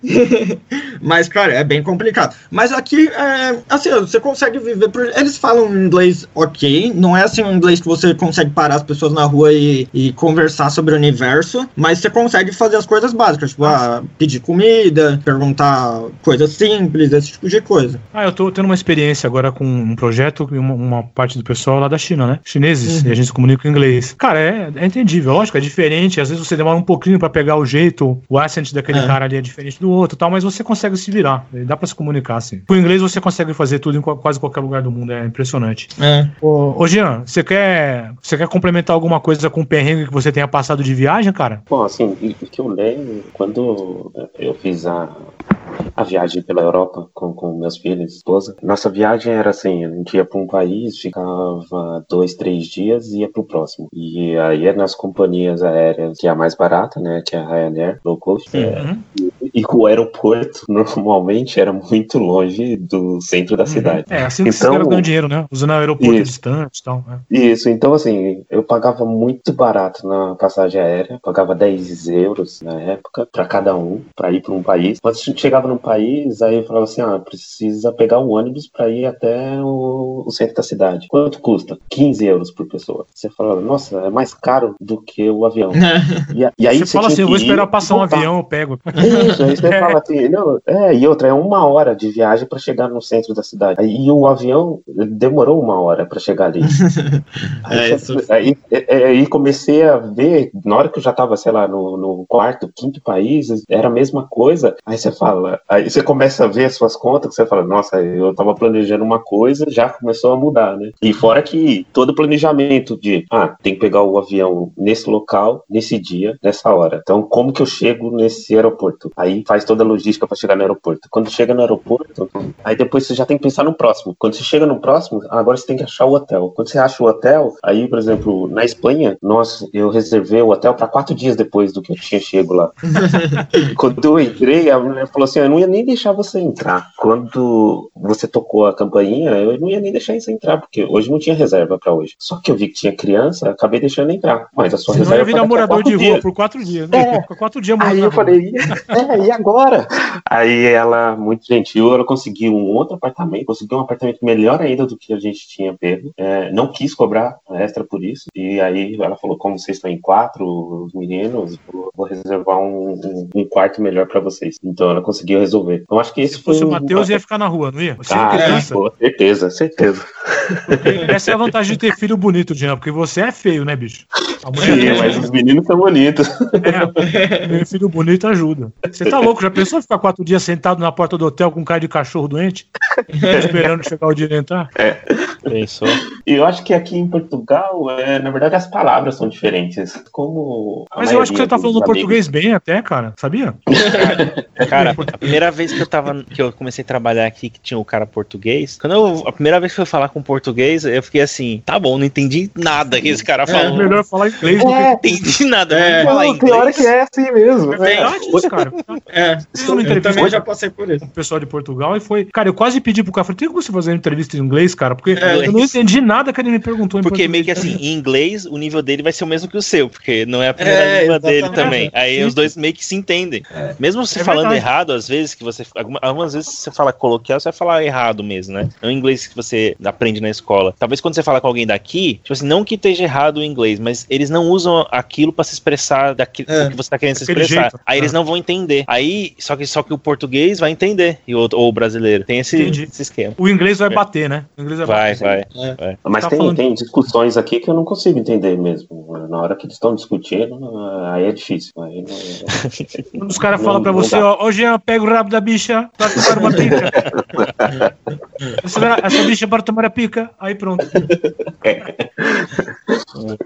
Mas, cara, é bem complicado. Mas aqui, é, assim, você consegue viver. Por... Eles falam inglês ok. Não é assim um inglês que você consegue parar as pessoas na rua e, e conversar sobre o universo. Mas você consegue fazer as coisas básicas, tipo, ah, pedir comida, perguntar coisas simples, esse tipo de coisa. Ah, eu tô tendo uma experiência agora com um projeto e uma, uma parte do pessoal lá da China, né? Chineses, Uhum. e a gente se comunica em inglês. Cara, é, é entendível, lógico, é diferente. Às vezes você demora um pouquinho pra pegar o jeito, o accent daquele É. cara ali é diferente do outro e tal, mas você consegue se virar. Dá pra se comunicar, assim. Com o inglês você consegue fazer tudo em qua- quase qualquer lugar do mundo, é impressionante. É. Ô, ô Jean, você quer, você quer complementar alguma coisa com o perrengue que você tenha passado de viagem, cara? Bom, assim, o que eu lembro, quando eu fiz a a viagem pela Europa com, com meus filhos e esposa. Nossa viagem era assim, a gente ia para um país, ficava dois, três dias e ia para o próximo. E aí é nas companhias aéreas, que é a mais barata, né, que é a Ryanair, low cost. É, Uhum. e o aeroporto normalmente era muito longe do centro da cidade. É, assim que Então- caras ganham dinheiro, né? Usando aeroporto Isso. distante e tal. né? Isso, então assim, eu pagava muito barato na passagem aérea, pagava 10 euros na época para cada um, para ir para um país. Quando a chegava num país, aí eu falava assim: ah, precisa pegar um ônibus para ir até o, o centro da cidade. Quanto custa? 15 euros por pessoa. Você fala, nossa, é mais caro do que o avião. E, a- e aí você fala tinha assim, eu vou esperar passar um avião, eu pego. Isso, aí você É. fala assim, não, é, e outra, é uma hora de viagem para chegar no centro da cidade. Aí, E o avião demorou uma hora para chegar ali. Aí, É, você- aí, é, é, aí comecei a ver, na hora que eu já tava, sei lá, no, no quarto, quinto país, era a mesma coisa. Aí você fala, aí você começa a ver as suas contas, que você fala, nossa, eu tava planejando uma coisa, já começou a mudar, né? E fora que todo o planejamento de, ah, tem que pegar o avião nesse local, nesse dia, nessa hora. Então, como que eu chego nesse aeroporto? Aí faz toda a logística para chegar no aeroporto. Quando chega no aeroporto, aí depois você já tem que pensar no próximo. Quando você chega no próximo, agora você tem que achar o hotel. Quando você acha o hotel, aí, por exemplo, na Espanha, nossa, eu reservei o hotel para quatro dias depois do que eu tinha chego lá. Quando eu entrei, a mulher falou assim: eu não ia nem deixar você entrar. Quando você tocou a campainha, eu não ia nem deixar você entrar, porque hoje não tinha reserva para hoje. Só que eu vi que tinha criança, acabei deixando entrar. Mas a sua Senão reserva ia virar morador de quatro rua dias. por quatro dias. Né? É. Quatro dias morando Aí eu falei, é, e agora? Aí ela, muito gentil, ela conseguiu um outro apartamento, conseguiu um apartamento melhor ainda do que a gente tinha pego. É, não quis cobrar extra por isso. E aí ela falou, como vocês estão em quatro, os meninos, vou, reservar um, um- um quarto melhor pra vocês. Então ela conseguiu resolver. Eu acho que esse Se fosse foi o um- Matheus, ia ficar na rua, não ia? Você é Ah, criança. pô, certeza, certeza. Essa é a vantagem de ter filho bonito, Jean, porque você é feio, né, bicho? A mulher Sim, mas os meninos são bonitos. é, ter filho bonito ajuda. Você tá louco? Já pensou ficar quatro dias sentado na porta do hotel com cara de cachorro doente? Esperando chegar o dia de entrar? Pensou? E eu acho que aqui em Portugal, é, na verdade, as palavras são diferentes. Como Mas eu acho que você tá falando amigos- português bem até, cara. Sabia? Cara, a primeira vez que eu tava. que eu comecei a trabalhar aqui, que tinha o cara português, quando eu. A primeira vez que eu fui falar com português, eu fiquei assim, tá bom, não entendi nada que esse cara É falou. melhor falar inglês do Não que. entendi nada. É. Falar Não, tem hora inglês. que é assim mesmo. É verdade isso, cara. É, eu entrevista também já passei por isso. com o pessoal de Portugal e foi. Cara, eu quase pedi pro cara, falei, tem como você fazer uma entrevista em inglês, cara? Porque É, eu não entendi nada que ele me perguntou em Porque português. meio que assim, em inglês, o nível dele vai ser o mesmo que o seu, porque não é a primeira É, língua dele também. Aí os dois meio que se entendem. Mesmo você É falando verdade. errado, às vezes, que você. alguma- Algumas vezes você fala coloquial, você vai falar errado mesmo, né? É o inglês que você aprende na escola. Talvez quando você fala com alguém daqui, tipo assim, não que esteja errado o inglês, mas eles não usam aquilo pra se expressar daquilo É. que você tá querendo se expressar. jeito. Aí eles É. não vão entender. Aí, só que, só que o português vai entender, e o, ou o brasileiro. Tem esse, esse esquema. O inglês vai bater, né? O inglês Vai, bater. vai. Mas Tá tem, falando- tem discussões aqui que eu não consigo entender mesmo. Na hora que eles estão discutindo, aí é difícil. Aí não- Quando os caras falam pra você, ó, ô Jean, pega o rabo da bicha pra tomar uma pica. essa, essa bicha para tomar a pica. Aí pronto.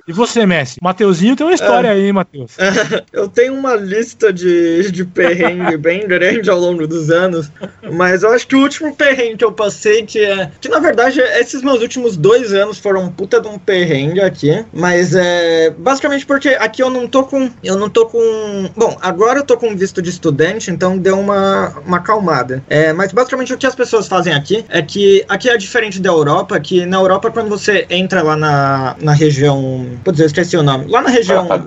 E você, Messi? Mateuzinho tem uma história aí, hein, Matheus? Eu tenho uma lista de, de perrengue bem grande ao longo dos anos, mas eu acho que o último perrengue que eu passei, que é. Que na verdade, esses meus últimos dois anos foram um puta de um perrengue aqui, mas é. Basicamente porque aqui eu não tô com. Eu não tô com. Bom, agora eu tô com visto de estudante, então deu uma, uma acalmada. É, mas basicamente o que as pessoas fazem aqui é que aqui é diferente da Europa, que na Europa, quando você entra lá na, na região. Putz, eu esqueci o nome. Lá na região. Ah.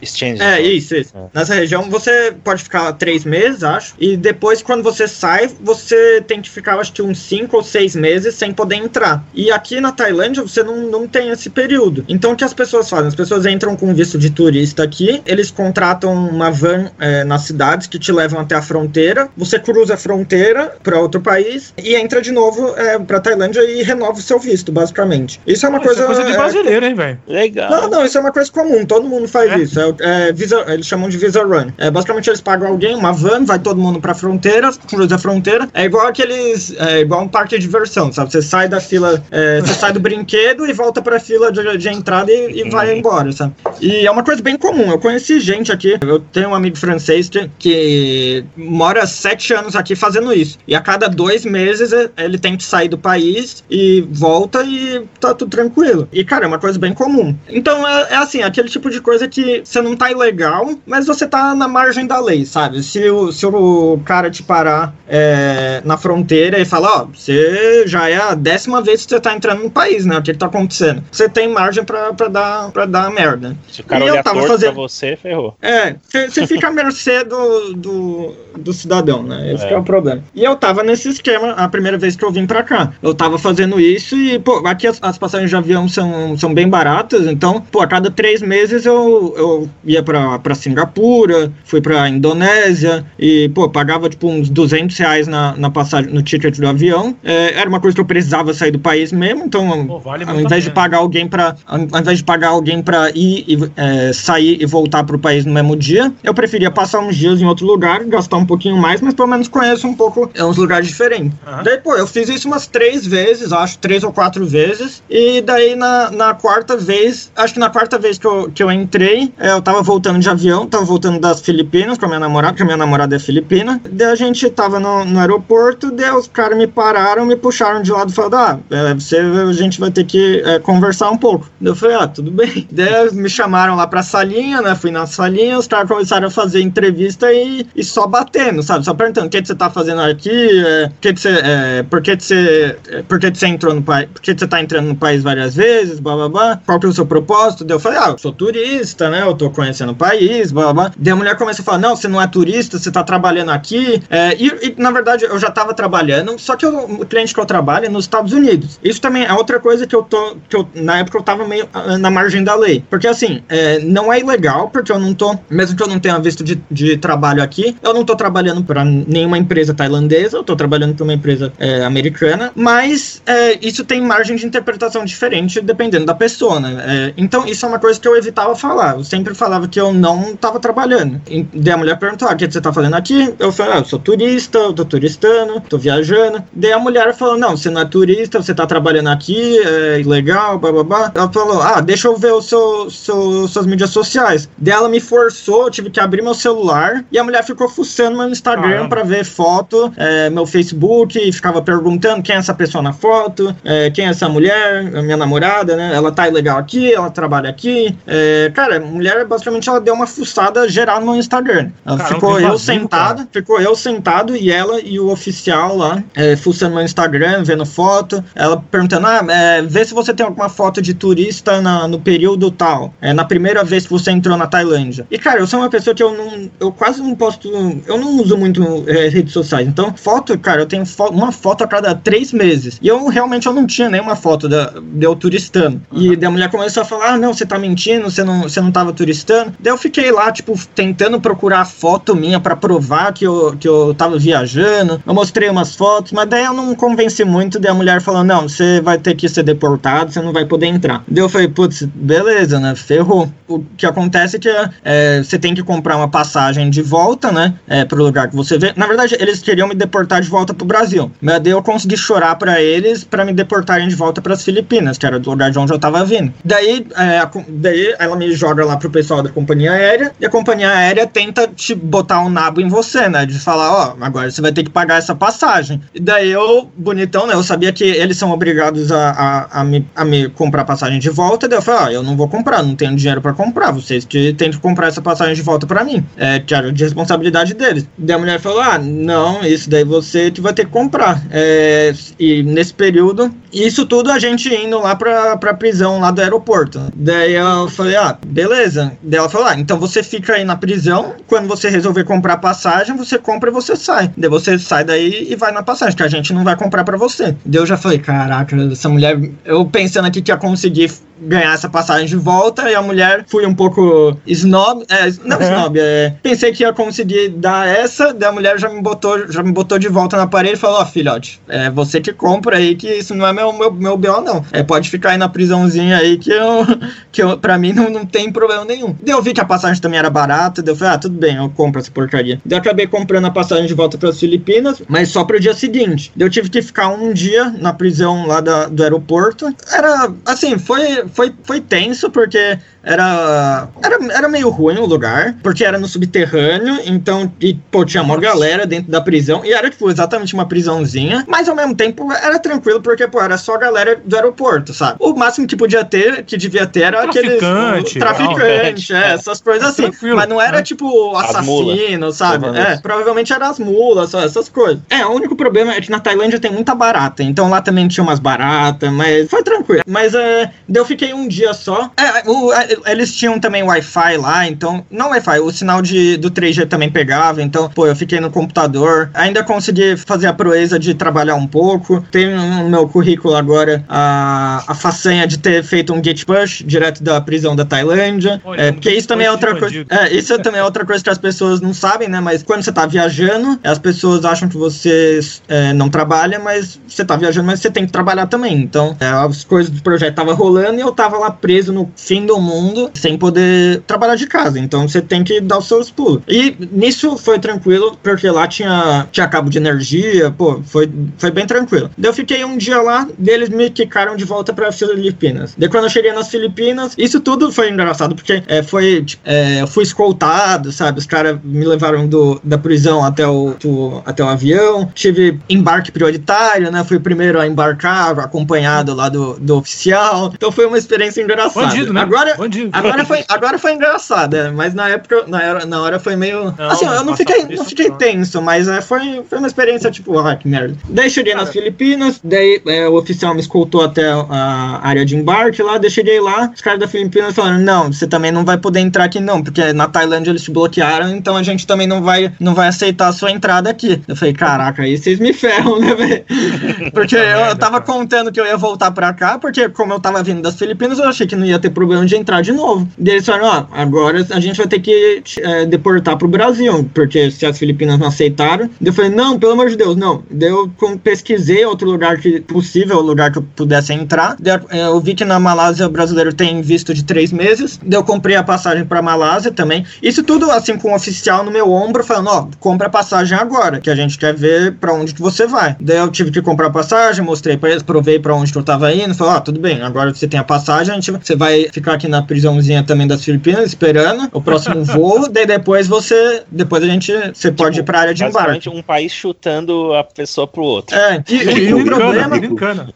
Exchange. É, isso, isso. É. Nessa região você pode ficar três meses, acho. E depois, quando você sai, você tem que ficar, acho que uns cinco ou seis meses sem poder entrar. E aqui na Tailândia você não, não tem esse período. Então o que as pessoas fazem? As pessoas entram com visto de turista aqui, eles contratam uma van é, nas cidades que te levam até a fronteira. Você cruza a fronteira para outro país e entra de novo é, para Tailândia e renova o seu visto, basicamente. Isso é uma coisa. é coisa de é, brasileiro, hein, velho? Legal. Não, não, isso é uma coisa comum, todo mundo faz É? isso. É, é visa, eles chamam de Visa Run. É, basicamente, eles pagam alguém, uma van, vai todo mundo pra fronteira, cruza a fronteira. É igual aqueles. É igual um parque de diversão, sabe? Você sai da fila, é, você sai do brinquedo e volta pra fila de, de entrada e, e vai embora, sabe? E é uma coisa bem comum. Eu conheci gente aqui, eu tenho um amigo francês que, que mora sete anos aqui fazendo isso. E a cada dois meses é, ele tem que sair do país e volta e tá tudo tranquilo. E, cara, é uma coisa bem comum. Então é, é assim, aquele tipo de coisa que você não tá ilegal, mas você tá na margem da lei, sabe? Se o, se o cara te parar é, na fronteira e falar, ó, você já é a décima vez que você tá entrando no país, né? O que, que tá acontecendo? Você tem margem pra, pra, dar, pra dar merda. Se o cara E olhar torto fazendo- pra você, ferrou. É, você fica à mercê do, do, do cidadão, né? Esse É. é o problema. E eu tava nesse esquema a primeira vez que eu vim pra cá. Eu tava fazendo isso e, pô, aqui as, as passagens de avião são, são bem baratas, então, pô, a cada três meses eu, eu ia pra, pra Singapura, fui pra Indonésia e, pô, pagava tipo uns 200 reais na, na passagem, no ticket do avião. É, era uma coisa que eu precisava sair do país mesmo, então, Pô, vale ao invés de pagar alguém para ao invés de pagar alguém para ir e é, sair e voltar pro país no mesmo dia, eu preferia passar uns dias em outro lugar, gastar um pouquinho mais, mas pelo menos conheço um pouco é, uns lugares diferentes. Aham. Daí, pô, eu fiz isso umas três vezes, acho, três ou quatro vezes, e daí na, na quarta vez, acho que na quarta vez que eu, que eu entrei, é, eu tava voltando de avião, tava voltando das Filipinas com a minha namorada, porque a minha namorada é filipina, daí a gente tava no, no aeroporto, daí os caras me pararam, me puxaram de lado e falaram, ah, é, você, a gente vai ter que é, conversar um pouco. Daí eu falei, ah, tudo bem. Daí me chamaram lá pra salinha, né, fui na salinha, os caras começaram a fazer entrevista e, e só batendo, sabe, só perguntando, o que, que você tá fazendo aqui, é, que que você, é, por que que você, é, por que que você entrou no país, por que que você tá entrando no país várias vezes, blá, blá, blá, qual que é o seu propósito? Daí eu falei, ah, eu sou turista, né, eu tô conhecendo o país, blá, blá, blá. Daí a mulher começa a falar, não, você não é turista, você tá trabalhando aqui, é, e, e, na verdade eu já tava trabalhando, só que eu- o cliente que eu trabalho é nos Estados Unidos. Isso também é outra coisa que eu tô, que eu, na época eu tava meio ah, na margem da lei, porque assim, é, não é ilegal, porque eu não tô, mesmo que eu não tenha visto de, de trabalho aqui, eu não tô trabalhando para nenhuma empresa tailandesa, eu tô trabalhando para uma empresa é, americana, mas é, isso tem margem de interpretação diferente dependendo da pessoa, né? É, então isso é uma coisa que eu evitava falar, eu sempre falava que eu não tava trabalhando. E daí a mulher perguntou, ah, o que você tá fazendo aqui? Eu falei, ah, eu sou turista, eu tô turistando, tô viajando. Daí a mulher falou, não, você não é turista, você tá trabalhando aqui, é ilegal, blá blá blá. Ela falou, ah, deixa eu ver o seu, seu, suas mídias sociais. Daí ela me forçou, eu tive que abrir meu celular e a mulher ficou fuçando meu Instagram Caramba. pra ver foto, é, meu Facebook, e ficava perguntando quem é essa pessoa na foto, é, quem é essa mulher, minha namorada, né? Ela tá ilegal aqui, ela trabalha aqui. É, cara, mulher basicamente ela deu uma fuçada geral no meu Instagram. Ela Caramba, ficou eu sentado, ficou eu sentado e ela e o oficial lá, é, fuçando meu Instagram, vendo foto. Ela perguntando: ah, é, vê se você tem alguma foto de turista na- no período tal. É, na primeira vez que você entrou na Tailândia. E, cara, eu sou uma pessoa que eu não. Eu quase não posto. Eu não uso muito é, redes sociais. Então, foto, cara, eu tenho fo- uma foto a cada três meses. E eu realmente eu não tinha nenhuma foto da, de eu turistando. E daí a mulher começou a falar: ah, não, você tá mentindo, você não, você não tava turistando. Daí eu fiquei lá, tipo, tentando procurar foto minha pra provar que eu, que eu tava viajando. Eu mostrei umas fotos, mas daí eu não convenci muito. Daí a mulher falou: não, você vai ter que ser deportado, você não vai poder entrar. Daí eu falei: putz, beleza, né? Ferrou. O que acontece é que é, você tem que comprar uma passagem de volta, né? É, pro lugar que você vê. Na verdade, eles queriam me deportar de volta pro Brasil. Mas daí eu consegui chorar pra eles pra me deportarem de volta pras Filipinas, que era do lugar de onde eu tava vindo. Daí, é, daí ela me joga lá pro pessoal da companhia aérea e a companhia aérea tenta te botar um nabo em você, né? De falar, ó, agora você vai ter que pagar essa passagem. E daí eu, bonitão, né? Eu sabia que eles são obrigados a, a, a, me, a me comprar passagem de volta. Daí eu falei, ó, eu não vou comprar, não tenho dinheiro pra comprar. Vocês que têm que comprar essa passagem de volta pra mim. É, que era de responsabilidade deles. Daí a mulher falou, ah, não, isso daí você vai ter que comprar. É, e nesse período, isso tudo a gente indo lá pra, pra prisão lá do aeroporto. Daí eu falei, ah, beleza. Daí ela falou, ah, então você fica aí na prisão, quando você resolver comprar passagem, você compra e você sai. Daí você sai daí e vai na passagem, que a gente não vai comprar pra você. Daí eu já falei, caraca, essa mulher, eu pensando aqui que ia conseguir ganhar essa passagem de volta e a mulher fui um pouco snob, é, não snob, é, pensei que ia conseguir dar essa, daí a mulher já me botou, já me botou de volta na parede e falou, ó, filhote, é você que compra aí que isso não é meu meu, meu BO não. É, pode ficar aí na prisãozinha aí que eu, que eu pra mim não, não tem problema nenhum. Daí eu vi que a passagem também era barata, daí eu falei, ah, tudo bem, eu compro essa porcaria. Daí eu acabei comprando a passagem de volta para as Filipinas, mas só pro dia seguinte. Daí eu tive que ficar um dia na prisão lá da, do aeroporto. Era, assim, foi, foi, foi tenso, porque era, era, era meio ruim o lugar, porque era no subterrâneo, então, e, pô, tinha uma galera dentro da prisão, e era, tipo, exatamente uma prisãozinha, mas ao mesmo tempo era tranquilo, porque, pô, era só a galera do aeroporto, sabe? O máximo que podia ter, que devia ter, era aqueles. Traficante, Traficante, não, é, essas coisas assim. Mas não era, né? tipo, As assassino, sabe? Provavelmente. É, provavelmente eram as mulas, só essas coisas. É, o único problema é que na Tailândia tem muita barata, então lá também tinha umas baratas, mas foi tranquilo. Mas é, eu fiquei um dia só. É, o- é, eles tinham também Wi-Fi lá, então. Não Wi-Fi, o sinal de, do 3G também pegava, então, pô, eu fiquei no computador. Ainda consegui fazer a proeza de trabalhar um pouco. Tem no meu currículo agora a, a façanha de ter feito um gate push direto da prisão da Tailândia. Olha, é, porque isso também é outra coisa. É, isso também é outra coisa que as pessoas não sabem, né? Mas quando você tá viajando, as pessoas acham que você é, não trabalha, mas você tá viajando, mas você tem que trabalhar também. Então, é, as coisas do projeto estavam rolando e eu tava lá preso no fim do mundo, sem poder trabalhar de casa. Então, você tem que dar os seus pulos. E nisso foi tranquilo, porque lá tinha, tinha cabo de energia, pô, foi, foi bem tranquilo. Daí eu fiquei um dia lá, deles me quicaram de volta para Filipinas. Daí quando eu cheguei nas Filipinas, isso tudo foi engraçado, porque é, foi, tipo, é, eu fui escoltado, sabe? Os caras me levaram do, da prisão até o, do- até o avião. Tive embarque prioritário, né? Fui o primeiro a embarcar, acompanhado lá do, do oficial. Então foi uma experiência engraçada. Bandido, né? Agora, Bandido. Agora foi, agora foi engraçado, é, mas na época, na hora, na hora foi meio. Não, assim, eu não passar fiquei, não fiquei tenso, mas é, foi, foi uma experiência tipo, ah, que merda. Daí cheguei nas Filipinas, daí é, o oficial me escoltou até a área de embarque lá, daí cheguei lá, os caras da Filipinas falaram: não, você também não vai poder entrar aqui não, porque na Tailândia eles te bloquearam, então a gente também não vai, não vai aceitar a sua entrada aqui. Eu falei: caraca, aí vocês me ferram, né, velho? Porque eu, eu tava contando que eu ia voltar pra cá, porque como eu tava vindo das Filipinas, eu achei que não ia ter problema de entrar de novo. Daí eles falaram, ó, agora a gente vai ter que é, deportar pro Brasil, porque se as Filipinas não aceitaram. Daí eu falei, não, pelo amor de Deus, não. Daí eu pesquisei outro lugar que possível, lugar que eu pudesse entrar. Daí é, eu vi que na Malásia o brasileiro tem visto de três meses. Daí eu comprei a passagem pra Malásia também. Isso tudo assim com um oficial no meu ombro, falando, ó, compra a passagem agora, que a gente quer ver pra onde que você vai. Daí eu tive que comprar a passagem, mostrei pra eles, provei pra onde que eu tava indo, falei, ó, tudo bem, agora você tem a passagem, a gente, você vai ficar aqui na prisãozinha também das Filipinas, esperando o próximo voo, daí depois você, depois a gente, você pode ir pra área de embarque. Basicamente um país chutando a pessoa pro outro. É, e, e- e o problema...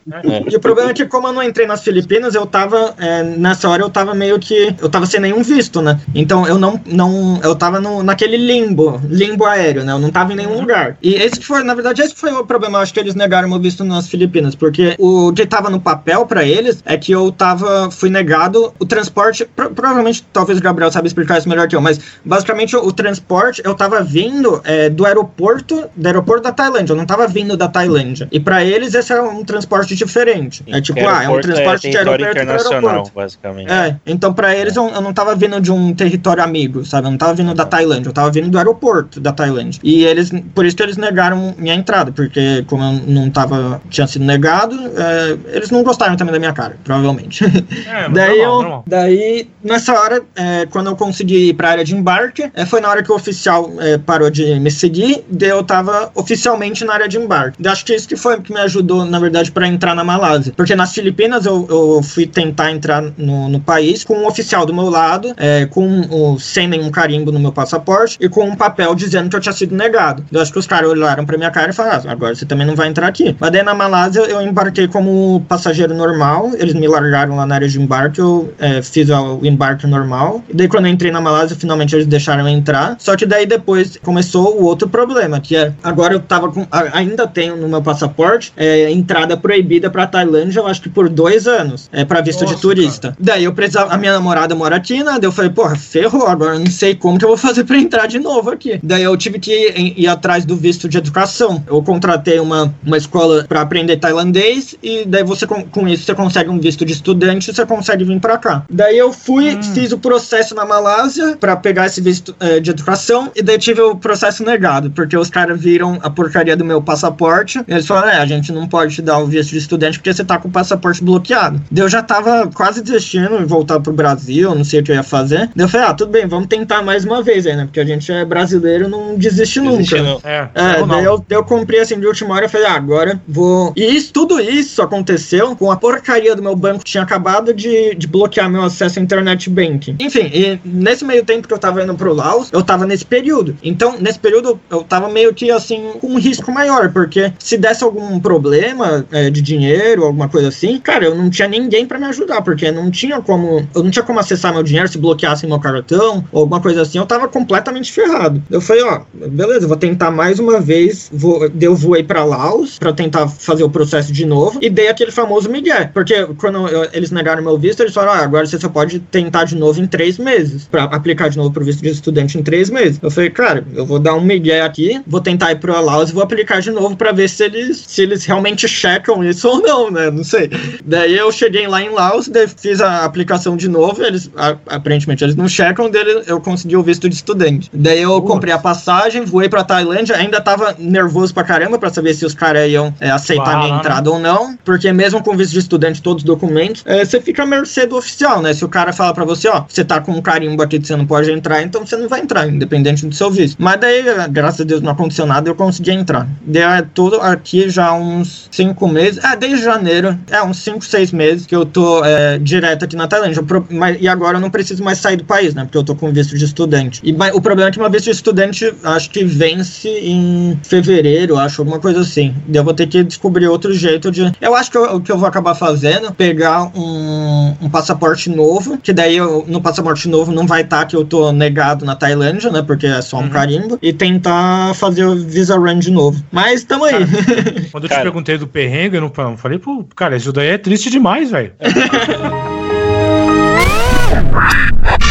né? E o problema é que, como eu não entrei nas Filipinas, eu tava. é, nessa hora eu tava meio que. Eu tava sem nenhum visto, né? Então eu não. não eu tava no, naquele limbo, limbo aéreo, né? Eu não tava em nenhum lugar. E esse que foi, na verdade, esse que foi o problema. Eu acho que eles negaram meu visto nas Filipinas, porque o que tava no papel pra eles é que eu tava. fui negado o transporte. pro- provavelmente, talvez o Gabriel saiba explicar isso melhor que eu, mas basicamente o, o transporte, eu tava vindo é, do aeroporto, do aeroporto da Tailândia, eu não tava vindo da Tailândia. E pra eles esse é um transporte diferente. É tipo, ah, é um Aeroporto transporte de território aeroporto para internacional, aeroporto. basicamente. É, então pra eles eu, eu não tava vindo de um território amigo, sabe? Eu não tava vindo da Tailândia, eu tava vindo do aeroporto da Tailândia. E eles, por isso que eles negaram minha entrada, porque como eu não tava, tinha sido negado, é, eles não gostaram também da minha cara, provavelmente. É, daí, normal, eu, normal. daí, nessa hora, é, quando eu consegui ir pra área de embarque, é, foi na hora que o oficial é, parou de me seguir, daí eu tava oficialmente na área de embarque. Daí acho que isso que foi que me ajudou, na verdade, pra entrar na Malásia. Porque nas Filipinas eu, eu fui tentar entrar no, no país com um oficial do meu lado, é, com o, sem nenhum carimbo no meu passaporte e com um papel dizendo que eu tinha sido negado. Eu acho que os caras olharam pra minha cara e falaram: ah, agora você também não vai entrar aqui. Mas daí na Malásia eu embarquei como passageiro normal, eles me largaram lá na área de embarque, eu é, fiz o embarque normal. E daí quando eu entrei na Malásia, finalmente eles deixaram eu entrar. Só que daí depois começou o outro problema, que é agora eu tava com. Ainda tenho no meu passaporte é, entrada proibida pra Tailândia, eu acho que por dois anos. É pra visto de Nossa, turista. Daí eu precisava. A minha namorada mora aqui, né? Daí eu falei, porra, ferrou, agora eu não sei como que eu vou fazer pra entrar de novo aqui. Daí eu tive que ir, ir atrás do visto de educação. Eu contratei uma, uma escola pra aprender tailandês e daí você com, com isso você consegue um visto de estudante e você consegue vir pra cá. Daí eu fui, fiz o processo na Malásia pra pegar esse visto eh, de educação e daí tive o processo negado, porque os caras viram a porcaria do meu passaporte e eles falaram, é, a gente não pode te dar o visto de estudante porque você tá com o passaporte bloqueado. Daí eu já tava quase desistindo em voltar pro Brasil, não sei o que eu ia fazer. Daí eu falei, ah, tudo bem, vamos tentar mais uma vez aí, né? Porque a gente é brasileiro não desiste nunca. É, É, não, daí eu, daí eu comprei assim de última hora e falei, ah, agora vou. E isso, tudo isso aconteceu com a porcaria do meu banco que tinha acabado de, de bloquear meu acesso à internet banking. Enfim, e nesse meio tempo que eu tava indo pro Laos, eu tava nesse período. Então, nesse período, eu tava meio que assim, com um risco maior, porque se desse algum problema é, de dinheiro, alguma coisa assim, cara, eu não tinha ninguém pra me ajudar, porque não tinha como. Eu não tinha como acessar meu dinheiro se bloqueassem meu cartão ou alguma coisa assim, eu tava completamente ferrado. Eu falei, ó, beleza, vou tentar mais uma vez. Vou, eu voei pra Laos pra tentar fazer o processo de novo e dei aquele famoso migué. Porque quando eu- eles negaram meu visto, eles falaram, ah, agora você só pode tentar de novo em três meses. Pra aplicar de novo pro visto de estudante em três meses. Eu falei, cara, eu vou dar um migué aqui, vou tentar ir pro Laos e vou aplicar de novo pra ver se eles, se eles realmente checam isso ou não, né? Não sei. Daí eu cheguei lá em Laos, fiz a aplicação de novo, eles a- aparentemente eles não checam, dele eu consegui o visto de estudante. Daí eu comprei a passagem, voei pra Tailândia, ainda tava nervoso pra caramba pra saber se os caras iam é, aceitar Bah, minha né? entrada ou não, porque mesmo com visto de estudante, todos os documentos, é, você fica à mercê do oficial, né? Se o cara fala pra você, ó, você tá com um carimbo aqui que você não pode entrar, então você não vai entrar, independente do seu visto. Mas daí, graças a Deus, não aconteceu nada, eu consegui entrar. Daí tudo aqui já uns cinco meses, é, desde janeiro, é, uns cinco, seis meses que eu tô é, direto aqui na Tailândia. Mas- e agora eu não preciso mais sair do país, né? Porque eu tô com visto de estudante. E mas o problema é que meu visto de estudante, acho que vence em fevereiro, acho, alguma coisa assim. Daí eu vou ter que descobrir outro jeito de. Eu acho que o que eu vou acabar fazendo, pegar um, um passaporte novo, que daí eu- no passaporte novo não vai estar que eu tô negado na Tailândia, né? Porque é só um carimbo, e tentar fazer o Visa Run de novo. Mas tamo aí. Quando eu te Cara. perguntei do perrengue, eu não falei, pô, cara, isso daí é triste demais, velho.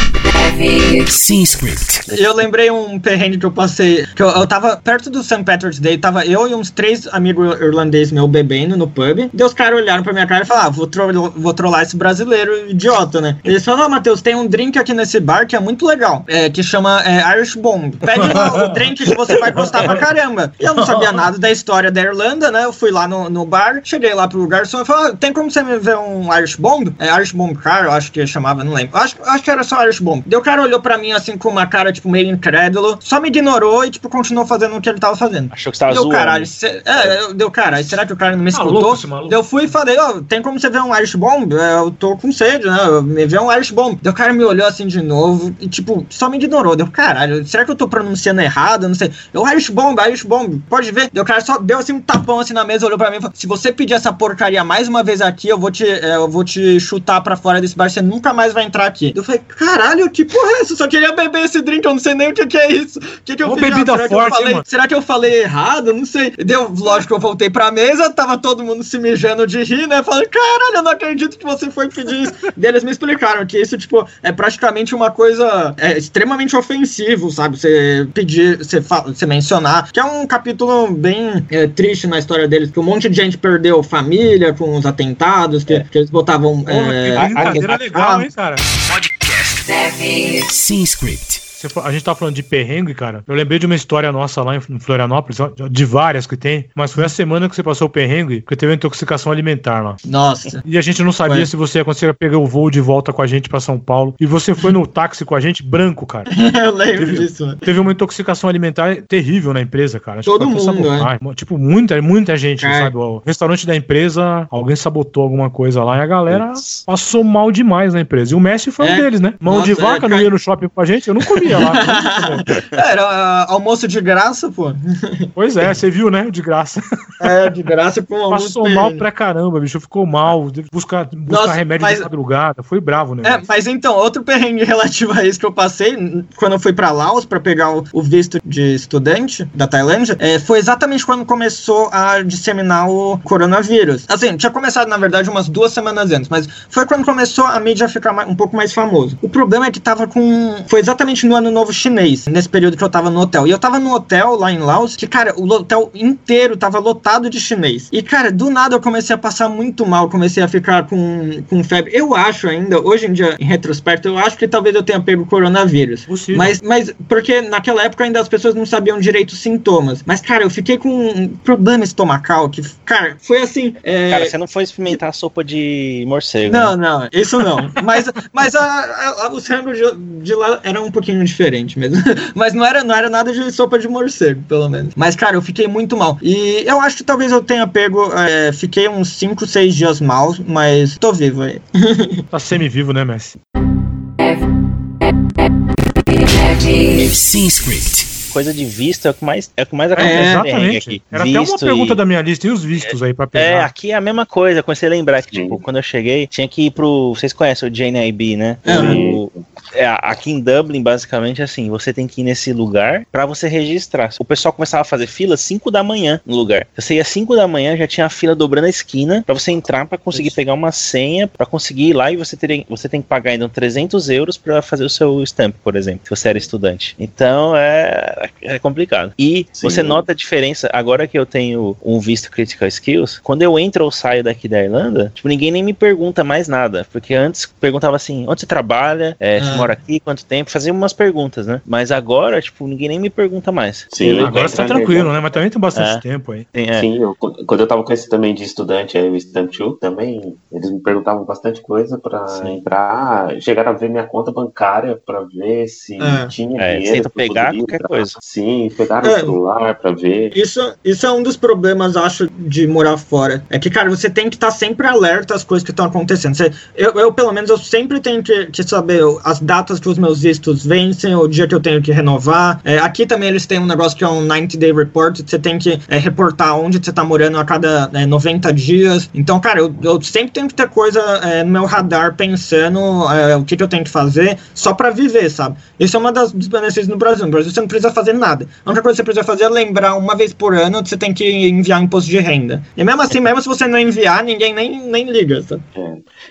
Sim, script. Eu lembrei um perrengue que eu passei. Que eu, eu tava perto do St. Patrick's Day, tava eu e uns três amigos irlandeses meu bebendo no pub. Daí os caras olharam pra minha cara e falaram: ah, vou, tro vou trollar esse brasileiro idiota, né? Eles falaram: Ó, Matheus, tem um drink aqui nesse bar que é muito legal, é, que chama é, Irish Bomb. Pede lá o drink que você vai gostar pra caramba. E eu não sabia nada da história da Irlanda, né? Eu fui lá no, no bar, cheguei lá pro garçom e falei: ah, tem como você me ver um Irish Bomb? É Irish Bomb Car, eu acho que chamava, não lembro. Acho, acho que era só Irish Bomb. O cara olhou pra mim assim com uma cara, tipo, meio incrédulo, só me ignorou e, tipo, continuou fazendo o que ele tava fazendo. Achou que você tava Deu zoando. caralho, cê- é, eu- deu caralho, será que o cara não me escutou? esse maluco. Daí eu fui e falei, ó, tem como você ver um Irish Bomb? É, Eu tô com sede, né? Me vê um Irish Bomb. O cara me olhou assim de novo e, tipo, só me ignorou. Deu caralho, será que eu tô pronunciando errado? Eu Não sei. Eu, Irish Bomb, Irish Bomb, pode ver. O cara só deu assim um tapão assim na mesa, olhou pra mim e falou: se você pedir essa porcaria mais uma vez aqui, eu vou te, é, eu vou te chutar pra fora desse bar, você nunca mais vai entrar aqui. Eu falei, caralho, que porra é essa? Eu só queria beber esse drink, eu não sei nem o que, que é isso. O que, que eu Uma fiz? bebida será que forte, eu falei? Será que eu falei errado? Não sei. Deu, lógico que eu voltei pra mesa, tava todo mundo se mijando de rir, né? Falei, caralho, eu não acredito que você foi pedir isso. Daí eles me explicaram que isso, tipo, é praticamente uma coisa é, extremamente ofensivo, sabe? Você pedir, você, você mencionar, que é um capítulo bem é, triste na história deles, que um monte de gente perdeu família com os atentados, que, que eles botavam. É, que brincadeira legal, hein, cara? Sim, script. A gente tá falando de perrengue, cara. Eu lembrei de uma história nossa lá em Florianópolis, de várias que tem, mas foi a semana que você passou o perrengue, porque teve uma intoxicação alimentar lá. Nossa. E a gente não sabia Ué. se você ia conseguir pegar o voo de volta com a gente pra São Paulo. E você foi no táxi com a gente branco, cara. eu lembro Teve- disso, mano. Teve uma intoxicação alimentar terrível na empresa, cara. Acho que Todo foi mundo, é. sabotagem. Tipo, muita, muita gente, É. sabe? O restaurante da empresa, alguém sabotou alguma coisa lá e a galera passou mal demais na empresa. E o Messi foi um É. deles, né? Mão Nossa, de é, vaca, não cara. ia no shopping com a gente, eu não lá. Era almoço de graça, pô. pois é, você viu, né? De graça. É, de graça com almoço. Passou mal pra caramba, bicho. Ficou mal. Teve que buscar, buscar Nossa, remédio mas- de madrugada. Foi bravo, né? É, mas então, outro perrengue relativo a isso que eu passei, quando eu fui pra Laos pra pegar o, o visto de estudante da Tailândia, é, foi exatamente quando começou a disseminar o coronavírus. Assim, tinha começado, na verdade, umas duas semanas antes, mas foi quando começou a mídia ficar um pouco mais famoso. O problema é que tava com... Foi exatamente no ano novo chinês, nesse período que eu tava no hotel. E eu tava no hotel lá em Laos, que, cara, o hotel inteiro tava lotado de chinês. E, cara, do nada eu comecei a passar muito mal, comecei a ficar com, com febre. Eu acho ainda, hoje em dia, em retrospecto, eu acho que talvez eu tenha pego coronavírus. Possível. Mas, mas, porque naquela época ainda as pessoas não sabiam direito os sintomas. Mas, cara, eu fiquei com um problema estomacal que, cara, foi assim. é, Cara, você não foi experimentar a sopa de morcego. né? não, não, isso não. Mas, mas a, a, a- os rangos de, de lá eram um pouquinho diferente mesmo. Mas não era, não era nada de sopa de morcego, pelo menos. Mas, cara, eu fiquei muito mal. E eu acho que talvez eu tenha pego. é, fiquei uns 5, 6 dias mal, mas tô vivo aí. Tá semi-vivo, né, Messi? FC Script. Coisa de visto é o que mais, é o que mais É, acontece Exatamente. aqui. Era até uma Visto pergunta e- da minha lista. E os vistos aí pra É, pegar? aqui é a mesma coisa. Comecei a lembrar que, Sim. tipo, quando eu cheguei, tinha que ir pro. Vocês conhecem o JNIB, né? Uhum. O- é, aqui em Dublin, basicamente, assim, você tem que ir nesse lugar pra você registrar. O pessoal começava a fazer fila 5 da manhã no lugar. Você ia 5 da manhã, já tinha a fila dobrando a esquina pra você entrar pra conseguir pegar uma senha, pra conseguir ir lá e você, teria, você tem que pagar ainda 300 euros pra fazer o seu stamp, por exemplo, se você era estudante. Então é, é complicado. E Sim. você nota a diferença, agora que eu tenho um visto Critical Skills, quando eu entro ou saio daqui da Irlanda, tipo, ninguém nem me pergunta mais nada. Porque antes perguntava assim, onde você trabalha, é, você Ah. mora aqui, quanto tempo, fazia umas perguntas, né? Mas agora, tipo, ninguém nem me pergunta mais. Sim, Entendeu? Agora você tá tranquilo, né? Mas também tem bastante É. tempo aí. Tem- é. Sim, eu- quando eu tava com esse também de estudante, aí, o Stamp 2, também, eles me perguntavam bastante coisa pra Sim. entrar, chegaram a ver minha conta bancária pra ver se É. tinha É, dinheiro. tenta pegar qualquer entrar. coisa. Sim, pegaram É. o celular pra ver. Isso, isso é um dos problemas, acho, de morar fora. É que, cara, você tem que estar sempre alerta às coisas que estão acontecendo. Você- eu, eu, pelo menos, eu sempre tenho que, que saber as datas que os meus vistos vencem, o dia que eu tenho que renovar. É, aqui também eles têm um negócio que é um 90 Day Report, você tem que é, reportar onde você tá morando a cada é, 90 dias. Então, cara, eu, eu sempre tenho que ter coisa é, no meu radar pensando é, o que, que eu tenho que fazer só pra viver, sabe? Isso é uma das, dos benefícios no Brasil. No Brasil você não precisa fazer nada. A única coisa que você precisa fazer é lembrar uma vez por ano que você tem que enviar imposto de renda. E mesmo assim, mesmo se você não enviar, ninguém nem, nem liga, sabe?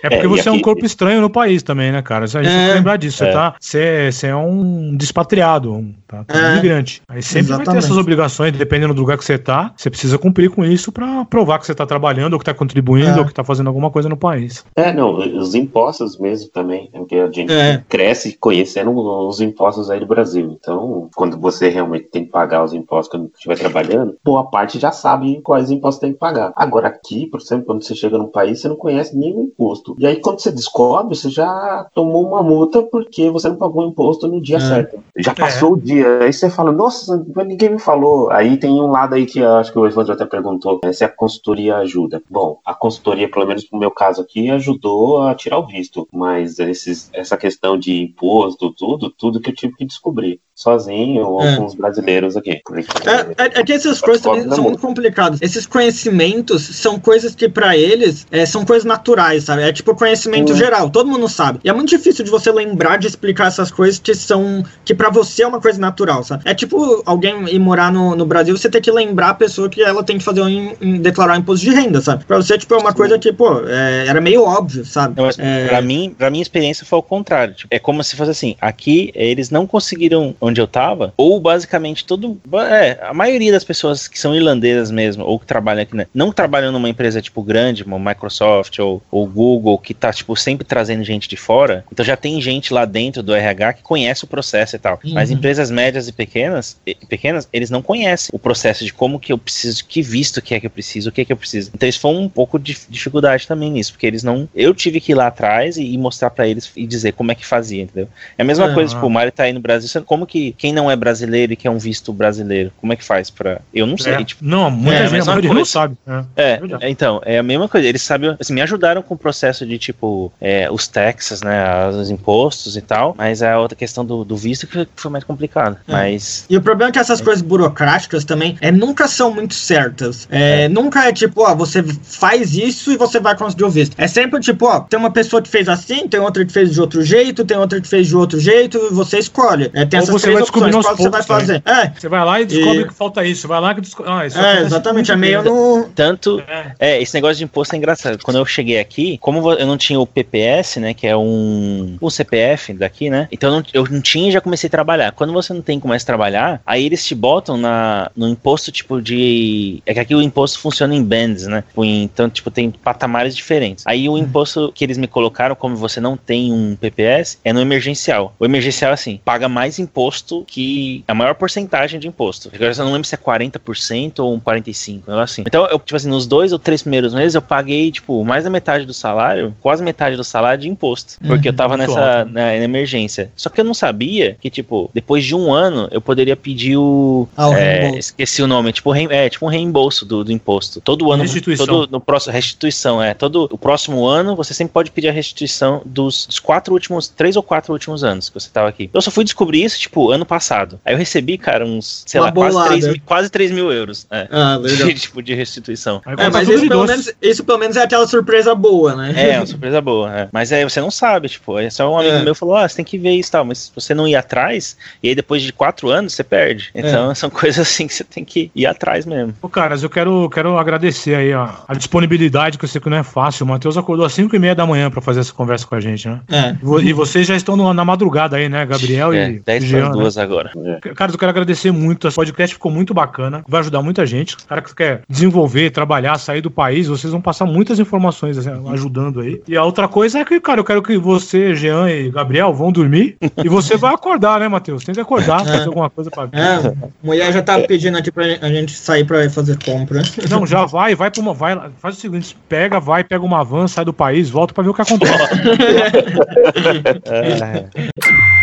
É porque É, você é um aqui- corpo estranho no país também, né, cara? Tem É. que lembrar disso. Você, É. tá, você, você é um despatriado, um, tá, um É. imigrante. Aí sempre vai ter Exatamente. essas obrigações, dependendo do lugar que você tá, você precisa cumprir com isso pra provar que você tá trabalhando, ou que tá contribuindo, É. ou que tá fazendo alguma coisa no país. É, não, os impostos mesmo também, é porque a gente É. cresce conhecendo os impostos aí do Brasil. Então, quando você realmente tem que pagar os impostos quando estiver trabalhando, boa parte já sabe quais impostos tem que pagar. Agora, aqui, por exemplo, quando você chega num país, você não conhece nenhum imposto. E aí, quando você descobre, você já tomou uma multa porque você não pagou o imposto no dia É. certo. Já passou o dia. Aí você fala, nossa, ninguém me falou. Aí tem um lado aí que eu acho que o Evandro até perguntou, né, se a consultoria ajuda. Bom, a consultoria, pelo menos no meu caso aqui, ajudou a tirar o visto. Mas esses, essa questão de imposto, tudo, tudo que eu tive que descobrir. Sozinho ou É. com os brasileiros aqui. Porque, É, é- é que essas coisas também são muito complicadas. Esses conhecimentos são coisas que, pra eles, é, são coisas naturais, sabe? É tipo conhecimento Hum. geral, todo mundo sabe. E é muito difícil de você lembrar de explicar essas coisas que são. que pra você é uma coisa natural, sabe? É tipo alguém ir morar no, no Brasil, você ter que lembrar a pessoa que ela tem que fazer um, um- declarar um imposto de renda, sabe? Pra você, tipo, é uma coisa que, pô, é, era meio óbvio, sabe? Não, mas É, pra mim, pra minha experiência foi o contrário. Tipo, é como se fosse assim, aqui eles não conseguiram onde eu tava, ou basicamente todo, é, a maioria das pessoas que são irlandesas mesmo, ou que trabalham aqui, né, não trabalham numa empresa tipo grande, como Microsoft ou, ou Google, que tá tipo sempre trazendo gente de fora. Então já tem gente lá dentro do RH que conhece o processo e tal. Uhum. Mas empresas médias e pequenas, e- pequenas, eles não conhecem o processo de como que eu preciso, que visto que é que eu preciso, o que é que eu preciso. Então isso foi um pouco de dificuldade também nisso, porque eles não, eu tive que ir lá atrás e, e mostrar pra eles e dizer como é que fazia, entendeu? É a mesma É, coisa, tipo, o Mário tá aí no Brasil, como que quem não é brasileiro e quer um visto brasileiro, como é que faz pra... Eu não sei, É. tipo, Não, muita É, gente, não coisa- sabe. É. é, Verdade. então, é a mesma coisa. Eles sabem, assim, me ajudaram com o processo de, tipo, é, os taxas, né, os impostos e tal, mas a outra questão do, do visto que foi mais complicado. É. Mas, E o problema é que essas coisas burocráticas também é, nunca são muito certas. É, Nunca é tipo, ó, você faz isso e você vai conseguir o visto. É sempre tipo, ó, tem uma pessoa que fez assim, tem outra que fez de outro jeito, tem outra que fez de outro jeito, e você escolhe. É, tem Ou essas você você vai descobrindo aos qual você vai poucos, fazer. É, Você vai lá e descobre E- que falta isso. Vai lá que descobre. Ah, isso é acontece exatamente, muito é meio no... Tanto. É. É, esse negócio de imposto é engraçado. Quando eu cheguei aqui, como eu não tinha o PPS, né? Que é um. O CPF daqui, né? Então eu não, eu não tinha e já comecei a trabalhar. Quando você não tem como mais trabalhar, aí eles te botam na, no imposto tipo de. É que aqui o imposto funciona em bands, né? Tipo, Então, tipo, tem patamares diferentes. Aí o imposto que eles me colocaram, como você não tem um PPS, é no emergencial. O emergencial, assim, paga mais imposto que a maior porcentagem de imposto. Agora eu não lembro se é 40% ou um 45%, um negócio assim. Então, eu, tipo assim, nos dois ou três primeiros meses eu paguei, tipo, mais da metade do salário, quase metade do salário de imposto. Porque eu tava nessa na, na emergência. Só que eu não sabia que, tipo, depois de um ano eu poderia pedir o. Ah, o é, esqueci o nome, tipo, reem- é, tipo um reembolso do, do imposto. Todo ano. Restituição. Todo, no próximo, restituição, é. Todo o próximo ano você sempre pode pedir a restituição dos, dos quatro últimos, três ou quatro últimos anos que você tava aqui. Eu só fui descobrir isso, tipo, ano passado. Aí eu recebi, cara, uns, sei Uma lá, quase bolada. 3, mil- quase 3 mil euros. É. Ah, legal. De, tipo, de restituição. É, mas isso pelo, menos, isso pelo menos é aquela surpresa boa, né? É, uma surpresa boa. é. Mas aí você não sabe, tipo, aí só um amigo É. meu falou: ah, você tem que ver isso e tal, mas se você não ir atrás, e aí depois de quatro anos você perde. Então são coisas assim que você tem que ir atrás mesmo. Ô, caras, eu quero, quero agradecer aí a, a disponibilidade, que eu sei que não é fácil. O Matheus acordou às 5 e meia da manhã pra fazer essa conversa com a gente, né? É. E vo- E vocês já estão no- na madrugada aí, né? Gabriel É, e 10 Né? duas agora. Caras, eu quero agradecer muito. Esse podcast ficou muito bacana. Vai ajudar muita gente. Cara que quer desenvolver, trabalhar, sair do país, vocês vão passar muitas informações assim, ajudando aí. E a outra coisa é que, cara, eu quero que você, Jean e Gabriel vão dormir. e você vai acordar, né, Matheus? Tem que acordar, fazer alguma coisa pra. É, a mulher já tá pedindo aqui pra a gente sair pra fazer compra. Não, já vai, vai pra uma. Vai, lá, faz o seguinte: pega, vai, pega uma van, sai do país, volta pra ver o que acontece.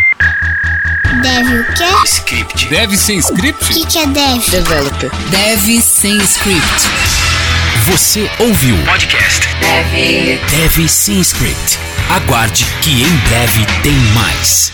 Deve o quê? Script. Deve ser script? O que, que é deve? Developer. Deve sem script. Você ouviu podcast Deve. Deve sem script. Aguarde que em breve tem mais.